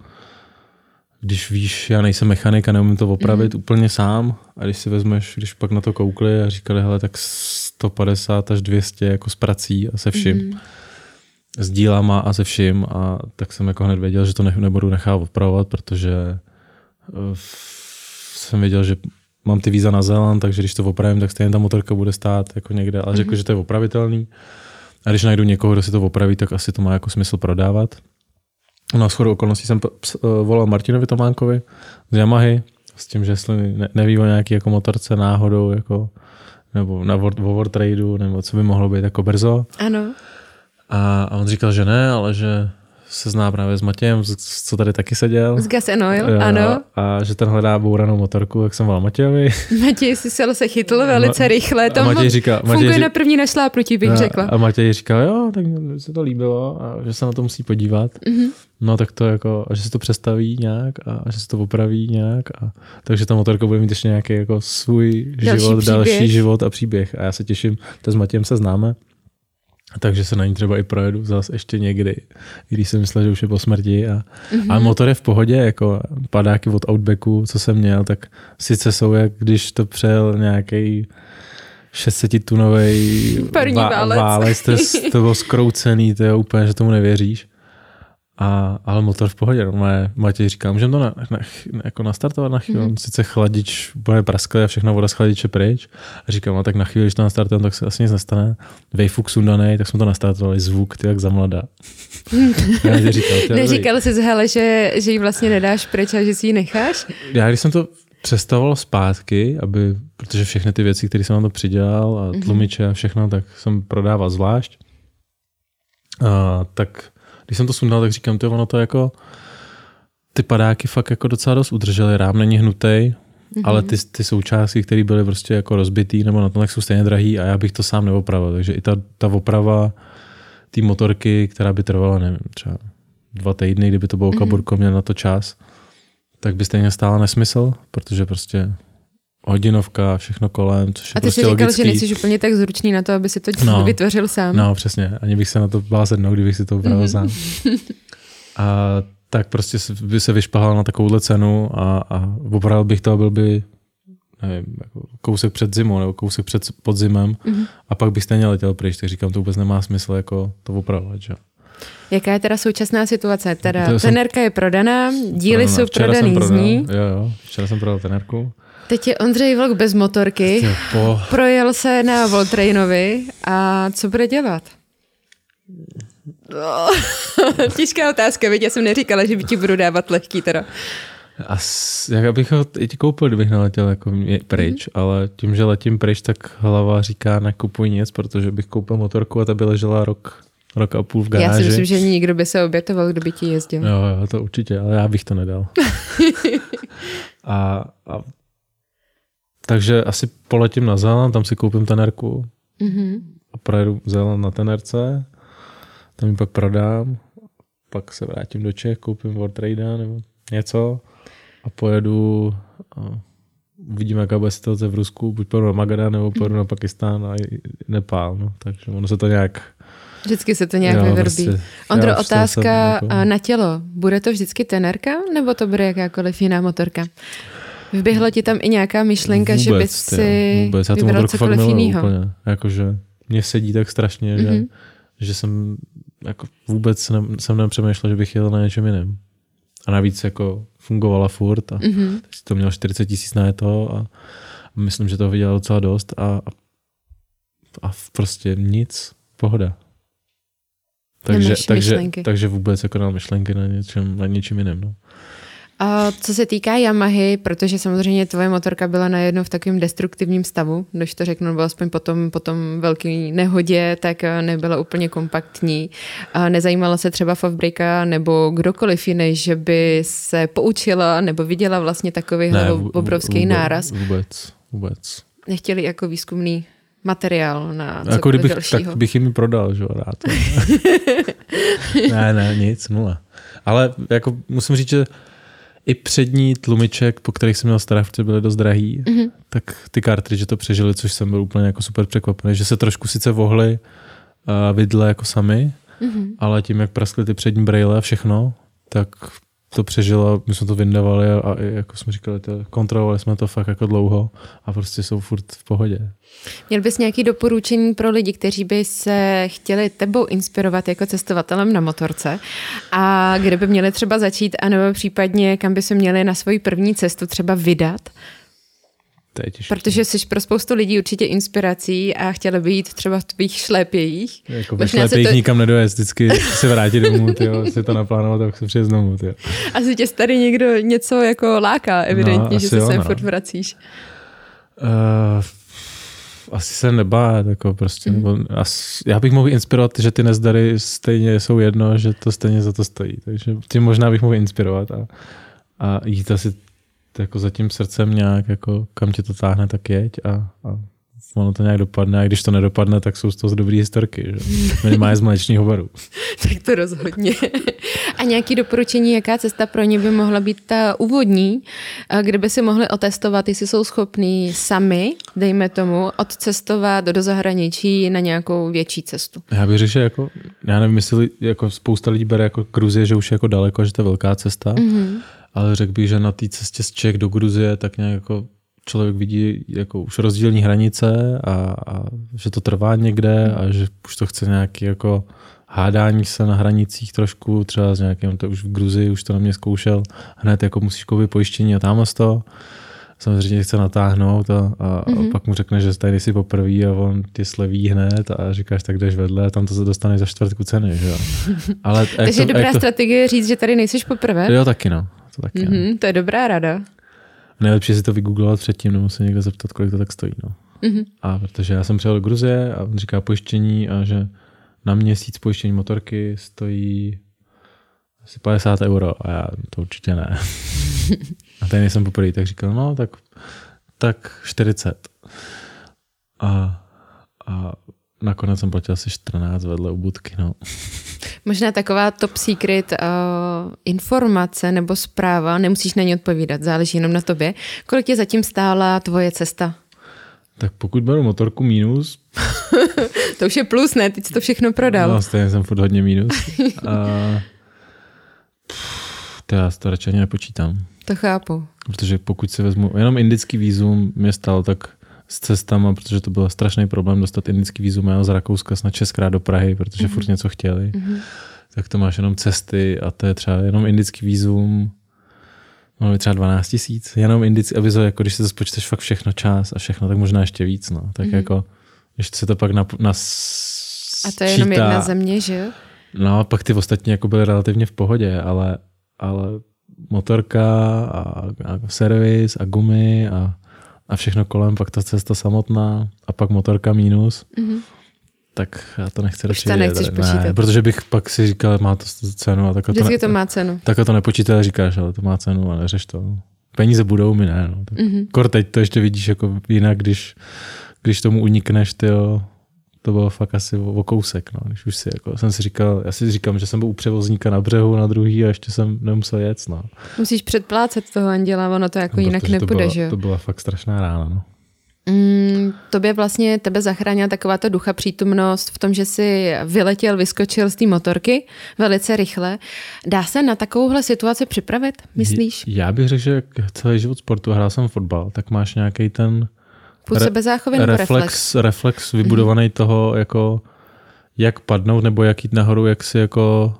když víš, já nejsem mechanik a neumím to opravit mm. úplně sám a když si vezmeš, když pak na to koukli a říkali, hele, tak 150 až 200 jako s prací a se vším. Mm. S dílama a se vším a tak jsem jako hned věděl, že to ne, nebudu nechat opravovat, protože uh, jsem věděl, že mám ty víza na Zéland, takže když to opravím, tak stejně ta motorka bude stát jako někde, ale mm. řekl, že to je opravitelný. A když najdu někoho, kdo si to opraví, tak asi to má jako smysl prodávat. Na schodu okolností jsem eh, volal Martinovi Tománkovi z Yamahy, s tím, že jestli neví o nějaký jako motorce náhodou, jako, nebo na World Tradeu, nebo co by mohlo být jako brzo. Ano. A, a on říkal, že ne, ale že se zná právě s Matějem, co tady taky seděl. S Gas and Oil, ano. A že ten hledá bouranou motorku, jak jsem volal Matějovi. Matěj si se chytl velice rychle, to Matěj říká, funguje Matěj, na první našlápnutí, bych a, řekla. A Matěj říkal, jo, tak se to líbilo a že se na to musí podívat. Mm-hmm. No tak to jako, a že se to přestaví nějak a, a že se to opraví nějak. A, takže ta motorka bude mít ještě nějaký jako svůj další život, příběh. další život a příběh. A já se těším, to s Matějem se známe. Takže se na ní třeba i projedu zase ještě někdy, když jsem myslel, že už je po smrti. A, mm-hmm. a motor je v pohodě, jako padáky od Outbacku, co jsem měl, tak sice jsou, jak když to přejel nějaký 600-tunový válec, válec to, to bylo skroucený, to je úplně, že tomu nevěříš. A, ale motor v pohodě, no, Matěj říká, můžeme to na, na, jako nastartovat na chvíli, mm-hmm. sice chladič bude prasklý a všechno voda z chladiče pryč. A říkám, no tak na chvíli, když to nastartujeme, tak se asi nic nestane. Wayfuk sundanej, tak jsme to nastartovali, zvuk, ty jak zamlada. říkal, Neříkal jsi hele, že, že ji vlastně nedáš pryč a že si ji necháš? Já když jsem to přestavoval zpátky, aby, protože všechny ty věci, které jsem na to přidělal a mhm. tlumiče a všechno, tak jsem prodával zvlášť. A, tak když jsem to sundal, tak říkám, to ono to jako ty padáky fakt jako docela dost udržely, rám není hnutý, mm-hmm. ale ty, ty součástky, které byly prostě jako rozbitý nebo na tom, tak jsou stejně drahý a já bych to sám neopravil. Takže i ta, ta oprava té motorky, která by trvala, nevím, třeba dva týdny, kdyby to bylo mm-hmm. kaburko, měl na to čas, tak by stejně stála nesmysl, protože prostě hodinovka, všechno kolem, což je A ty prostě jsi říkal, logický. že nejsi úplně tak zručný na to, aby si to no, vytvořil sám. No, přesně. Ani bych se na to sednout, kdybych si to upravil mm-hmm. sám. A tak prostě by se vyšpahal na takovouhle cenu a, a opravil bych to a byl by nevím, jako kousek před zimou nebo kousek před podzimem mm-hmm. a pak bych stejně letěl pryč, tak říkám, to vůbec nemá smysl jako to opravovat. Že? Jaká je teda současná situace? Teda tenerka je prodaná, díly prodaná. jsou prodaný z ní. Jo, jo, včera jsem prodal tenerku. Teď je Ondřej Vlk bez motorky, po... projel se na Voltrainovi a co bude dělat? Těžká otázka, viď? Já jsem neříkala, že by ti budu dávat lehký teda. As, jak bych ho i koupil, kdybych neletěl jako pryč, mm-hmm. ale tím, že letím pryč, tak hlava říká nekupuj nic, protože bych koupil motorku a ta by ležela rok, rok a půl v garáži. Já si myslím, že nikdo by se obětoval, kdo by ti jezdil. Jo, jo, to určitě, ale já bych to nedal. a, a takže asi poletím na Zéland, tam si koupím tenerku mm-hmm. a projedu Zéland na tenerce, tam ji pak prodám, pak se vrátím do Čech, koupím World Trade nebo něco a pojedu a uvidíme, jaká bude situace v Rusku, buď pojedu na Magadan nebo pojedu na Pakistán a Nepál, no. takže ono se to nějak Vždycky se to nějak jo, vyvrbí. Prostě, Ondro, otázka jako... na tělo. Bude to vždycky tenerka, nebo to bude jakákoliv jiná motorka? Vyběhla ti tam i nějaká myšlenka, vůbec, že bys si vůbec. Já vybral cokoliv jiného? Jakože mě sedí tak strašně, mm-hmm. že, mhm. že jsem jako vůbec ne, jsem nepřemýšlel, že bych jel na něčem jiném. A navíc jako fungovala furt a mm-hmm. to měl 40 tisíc na to a, myslím, že to viděl docela dost a, a, a prostě nic, pohoda. Takže, takže, takže vůbec jako na myšlenky na něčem, na něčem jiném. No. A co se týká Yamahy, protože samozřejmě tvoje motorka byla najednou v takovém destruktivním stavu, když to řeknu, nebo aspoň potom, potom velký nehodě, tak eh, nebyla úplně kompaktní. A nezajímala se třeba Favbrika nebo kdokoliv jiný, že by se poučila nebo viděla vlastně takový ne, obrovský vůbec, náraz. Vůbec, vůbec. Nechtěli jako výzkumný materiál na jako kdybych, dalšího. tak bych jim prodal, že rád. ne, ne, nic, nula. Ale jako musím říct, že i přední tlumiček, po kterých jsem měl staré, byly dost drahý, mm-hmm. tak ty že to přežili, což jsem byl úplně jako super překvapený, že se trošku sice vohly uh, vidle jako sami, mm-hmm. ale tím, jak praskly ty přední braille a všechno, tak to přežilo, my jsme to vyndavali a, a jako jsme říkali, to, kontrolovali jsme to fakt jako dlouho a prostě jsou furt v pohodě. Měl bys nějaké doporučení pro lidi, kteří by se chtěli tebou inspirovat jako cestovatelem na motorce a kde by měli třeba začít, anebo případně kam by se měli na svoji první cestu třeba vydat? Protože jsi pro spoustu lidí určitě inspirací a chtěla by jít třeba v tvých šlépějích. Jako ve šlépějích to... nikam nedojezd, vždycky se vrátit domů, tyjo, si to naplánovat, tak se přijet znovu. Tyjo. Asi tě tady někdo něco jako láká, evidentně, no, že se sem no. furt vracíš. Uh, asi se nebát, jako prostě, mm. nebo as, já bych mohl inspirovat, že ty nezdary stejně jsou jedno, že to stejně za to stojí, takže tím možná bych mohl inspirovat a, a jít asi jako za tím srdcem nějak, jako kam tě to táhne, tak jeď a, a ono to nějak dopadne a když to nedopadne, tak jsou z toho dobrý historky, že? minimálně z mléčního baru. tak to rozhodně. a nějaké doporučení, jaká cesta pro ně by mohla být ta úvodní, kde by si mohli otestovat, jestli jsou schopní sami, dejme tomu, odcestovat do zahraničí na nějakou větší cestu. Já bych že jako, já nevím, jestli jako spousta lidí bere jako Gruzie, že už je jako daleko, že to je velká cesta, mm-hmm ale řekl bych, že na té cestě z Čech do Gruzie tak nějak jako člověk vidí jako už rozdílní hranice a, a že to trvá někde a že už to chce nějaký jako hádání se na hranicích trošku, třeba s nějakým, to už v Gruzii už to na mě zkoušel, hned jako musíš koupit pojištění a tam to. Samozřejmě chce natáhnout a, a, mm-hmm. a pak mu řekne, že tady nejsi poprvé a on tě sleví hned a říkáš, tak jdeš vedle a tam to se dostane za čtvrtku ceny. Že jo? Ale Takže je dobrá to... strategie říct, že tady nejsi poprvé? Jo, taky no. To, taky, mm-hmm, to je dobrá rada. Nejlepší si to vygooglovat předtím, nebo se někde zeptat, kolik to tak stojí. No. Mm-hmm. A protože já jsem přijel do Gruzie a on říká pojištění a že na měsíc pojištění motorky stojí asi 50 euro a já to určitě ne. a tady nejsem poprvé, tak říkal, no tak, tak 40. A, a nakonec jsem platil asi 14 vedle u budky. No. Možná taková top secret uh, informace nebo zpráva, nemusíš na ně odpovídat, záleží jenom na tobě. Kolik tě zatím stála tvoje cesta? Tak pokud beru motorku minus... to už je plus, ne? Teď jsi to všechno prodal. No, stejně jsem furt hodně minus. A... to já to radši ani nepočítám. To chápu. Protože pokud si vezmu, jenom indický výzum mě stál tak s cestama, protože to byl strašný problém dostat indický vízum z Rakouska snad šestkrát do Prahy, protože mm-hmm. furt něco chtěli. Mm-hmm. Tak to máš jenom cesty a to je třeba jenom indický vízum, no třeba 12 tisíc, jenom indický, aby jako když se to spočteš fakt všechno čas a všechno, tak možná ještě víc, no. Tak mm-hmm. jako, když se to pak na, na A to je jenom jedna země, že jo? No, pak ty ostatní jako byly relativně v pohodě, ale, ale motorka a, a servis a gumy a a všechno kolem, pak ta cesta samotná a pak motorka mínus, mm-hmm. tak já to nechci radši to nechceš ne, počítat. protože bych pak si říkal, má to cenu. A tak to, ne, to má cenu. Tak to nepočítáš, říkáš, ale to má cenu a neřeš to. Peníze budou, mi ne. No. Tak mm-hmm. Kor teď to ještě vidíš jako jinak, když, když tomu unikneš, tyjo, to bylo fakt asi o, o kousek, no, když už si, jako, jsem si říkal, já si říkám, že jsem byl u převozníka na břehu na druhý a ještě jsem nemusel jet, no. Musíš předplácet toho anděla, ono to jako no, jinak nepůjde, že? To byla fakt strašná rána, no. Mm, tobě vlastně tebe zachránila taková ta ducha přítomnost v tom, že jsi vyletěl, vyskočil z té motorky velice rychle. Dá se na takovouhle situaci připravit, myslíš? Já bych řekl, že celý život sportu, hrál jsem fotbal, tak máš nějaký ten Půl sebezáchovy nebo reflex? Reflex, reflex vybudovaný mm-hmm. toho, jako jak padnout nebo jak jít nahoru, jak si jako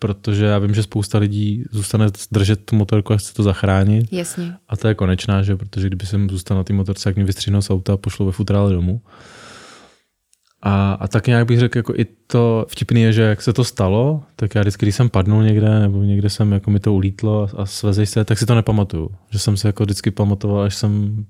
protože já vím, že spousta lidí zůstane držet tu motorku a chce to zachránit. Jasně. A to je konečná, že protože kdyby jsem zůstal na té motorce, jak mě vystříhnou z auta a pošlo ve futrále domů. A, a tak nějak bych řekl, jako i to vtipný je, že jak se to stalo, tak já vždycky, když jsem padnul někde, nebo někde jsem, jako mi to ulítlo a, a svezej se, tak si to nepamatuju. Že jsem se jako vždycky pamatoval, až jsem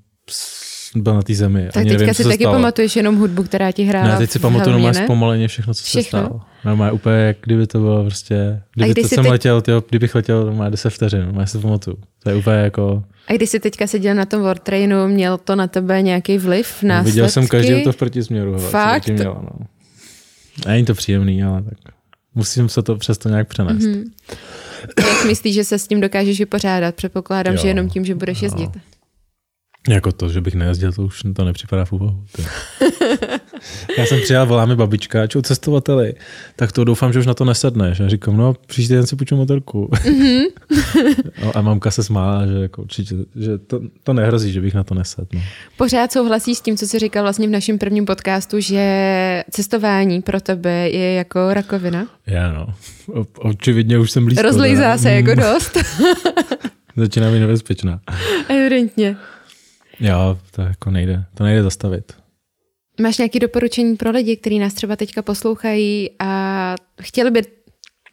byl na té zemi. Tak Ani teďka nevím, si taky stalo. pamatuješ jenom hudbu, která ti hrála Ne, teď si pamatuju jenom zpomaleně všechno, co všechno? se stalo. Normálně úplně, jak kdyby to bylo prostě, kdyby to jsem teď... letěl, tyjo, kdybych letěl normálně 10 vteřin, normálně si to pamatuju. To je úplně jako... A když jsi teďka seděl na tom Wartrainu, měl to na tebe nějaký vliv? No, viděl jsem každý to v protisměru. Fakt? Měla, no. Není to příjemný, ale tak musím se to přesto nějak přenést. Mm-hmm. Jak myslíš, že se s tím dokážeš vypořádat? Předpokládám, jo, že jenom tím, že budeš jezdit. Jo. Jako to, že bych nejezdil, to už to nepřipadá v úvahu. Já jsem přijel, volá mi babička, čau cestovateli, tak to doufám, že už na to nesedneš. A říkám, no příští den si půjču motorku. Mm-hmm. no, a mamka se smála, že jako určitě, že to, to nehrozí, že bych na to nesedl. No. Pořád souhlasíš s tím, co jsi říkal vlastně v našem prvním podcastu, že cestování pro tebe je jako rakovina? Já no, o, očividně už jsem blízko. Rozlejzá se jako dost. Začíná být nebezpečná. Evidentně. Jo, to jako nejde, to nejde zastavit. Máš nějaké doporučení pro lidi, kteří nás třeba teďka poslouchají a chtěli by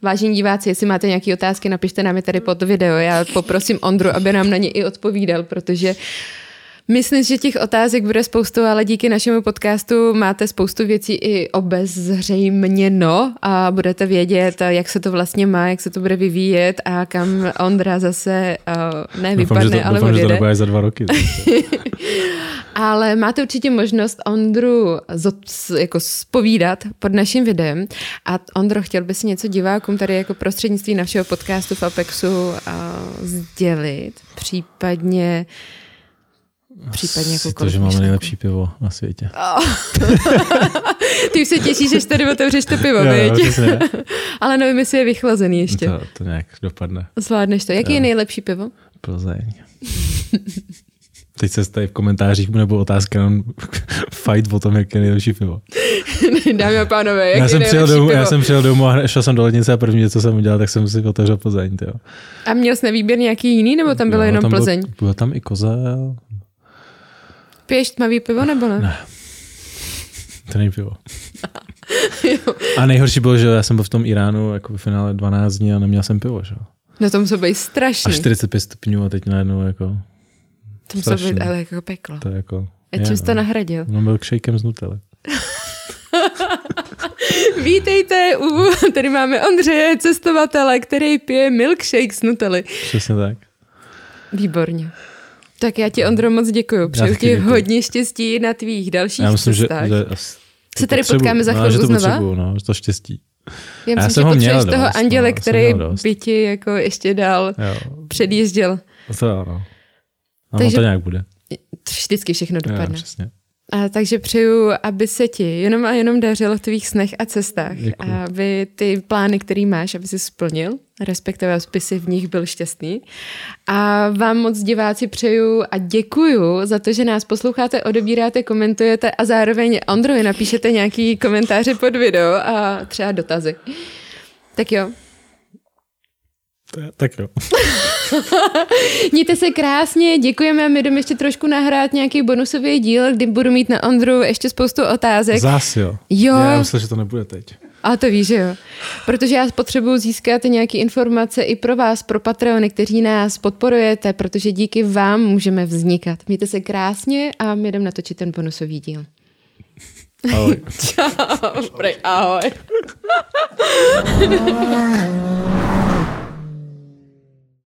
Vážení diváci, jestli máte nějaké otázky, napište nám je tady pod video. Já poprosím Ondru, aby nám na ně i odpovídal, protože Myslím, že těch otázek bude spoustu, ale díky našemu podcastu máte spoustu věcí i obezřejměno a budete vědět, jak se to vlastně má, jak se to bude vyvíjet a kam Ondra zase uh, ne vypadne, doufám, že to, ale doufám, odjede. Že to za dva roky. ale máte určitě možnost Ondru jako spovídat pod naším videem a Ondro, chtěl by si něco divákům tady jako prostřednictví našeho podcastu v Apexu uh, sdělit, případně Případně jako to, že máme nejlepší pivo na světě. Oh. Ty už se těšíš, že tady otevřeš to pivo, jo, jo, Ale nevím, jestli je vychlazený ještě. To, to nějak dopadne. Zvládneš to. Jaký jo. je nejlepší pivo? Plzeň. Teď se tady v komentářích nebo otázka jenom fight o tom, jak je nejlepší pivo. Dámy a pánové, jak já jsem, přijel domů, já jsem přijel domů a šel jsem do lednice a první, co jsem udělal, tak jsem si otevřel Plzeň. Tyjo. A měl jsi na výběr nějaký jiný, nebo tam bylo jo, jenom tam Plzeň? Bylo, bylo tam i kozel, Piješ tmavý pivo nebo ne? Ne. To není pivo. a nejhorší bylo, že já jsem byl v tom Iránu jako v finále 12 dní a neměl jsem pivo, že? No to muselo být strašný. A 45 stupňů a teď najednou jako... To muselo být ale jako peklo. To je jako... A čím jsi to no. nahradil? No milkshakem z Nutella. Vítejte, u, tady máme Ondřeje, cestovatele, který pije milkshake z Nutely. Přesně tak. Výborně. Tak já ti, Ondro, moc děkuji. Přeju ti děkuju. hodně štěstí na tvých dalších já myslím, cestách. Že, že se tady potřebu, potkáme za no, chvilku no, znova? No, to štěstí. Já myslím, já jsem že ho měl dost, toho anděle, no, který by ti jako ještě dál jo. předjížděl. To ano. A Takže to nějak bude. Vždycky všechno dopadne. Jo, přesně. A takže přeju, aby se ti jenom a jenom dařilo v tvých snech a cestách. Děkuji. Aby ty plány, který máš, aby si splnil, respektive spisy v nich byl šťastný. A vám moc diváci přeju a děkuju za to, že nás posloucháte, odebíráte, komentujete a zároveň Ondrovi napíšete nějaký komentáře pod video a třeba dotazy. Tak jo. Tak jo. Mějte se krásně, děkujeme a my jdeme ještě trošku nahrát nějaký bonusový díl, kdy budu mít na Ondru ještě spoustu otázek. Zás jo. Jo. Já myslím, že to nebude teď. A to víš, že jo. Protože já potřebuji získat nějaké informace i pro vás, pro Patreony, kteří nás podporujete, protože díky vám můžeme vznikat. Mějte se krásně a my jdeme natočit ten bonusový díl. Ahoj. Čau, ahoj.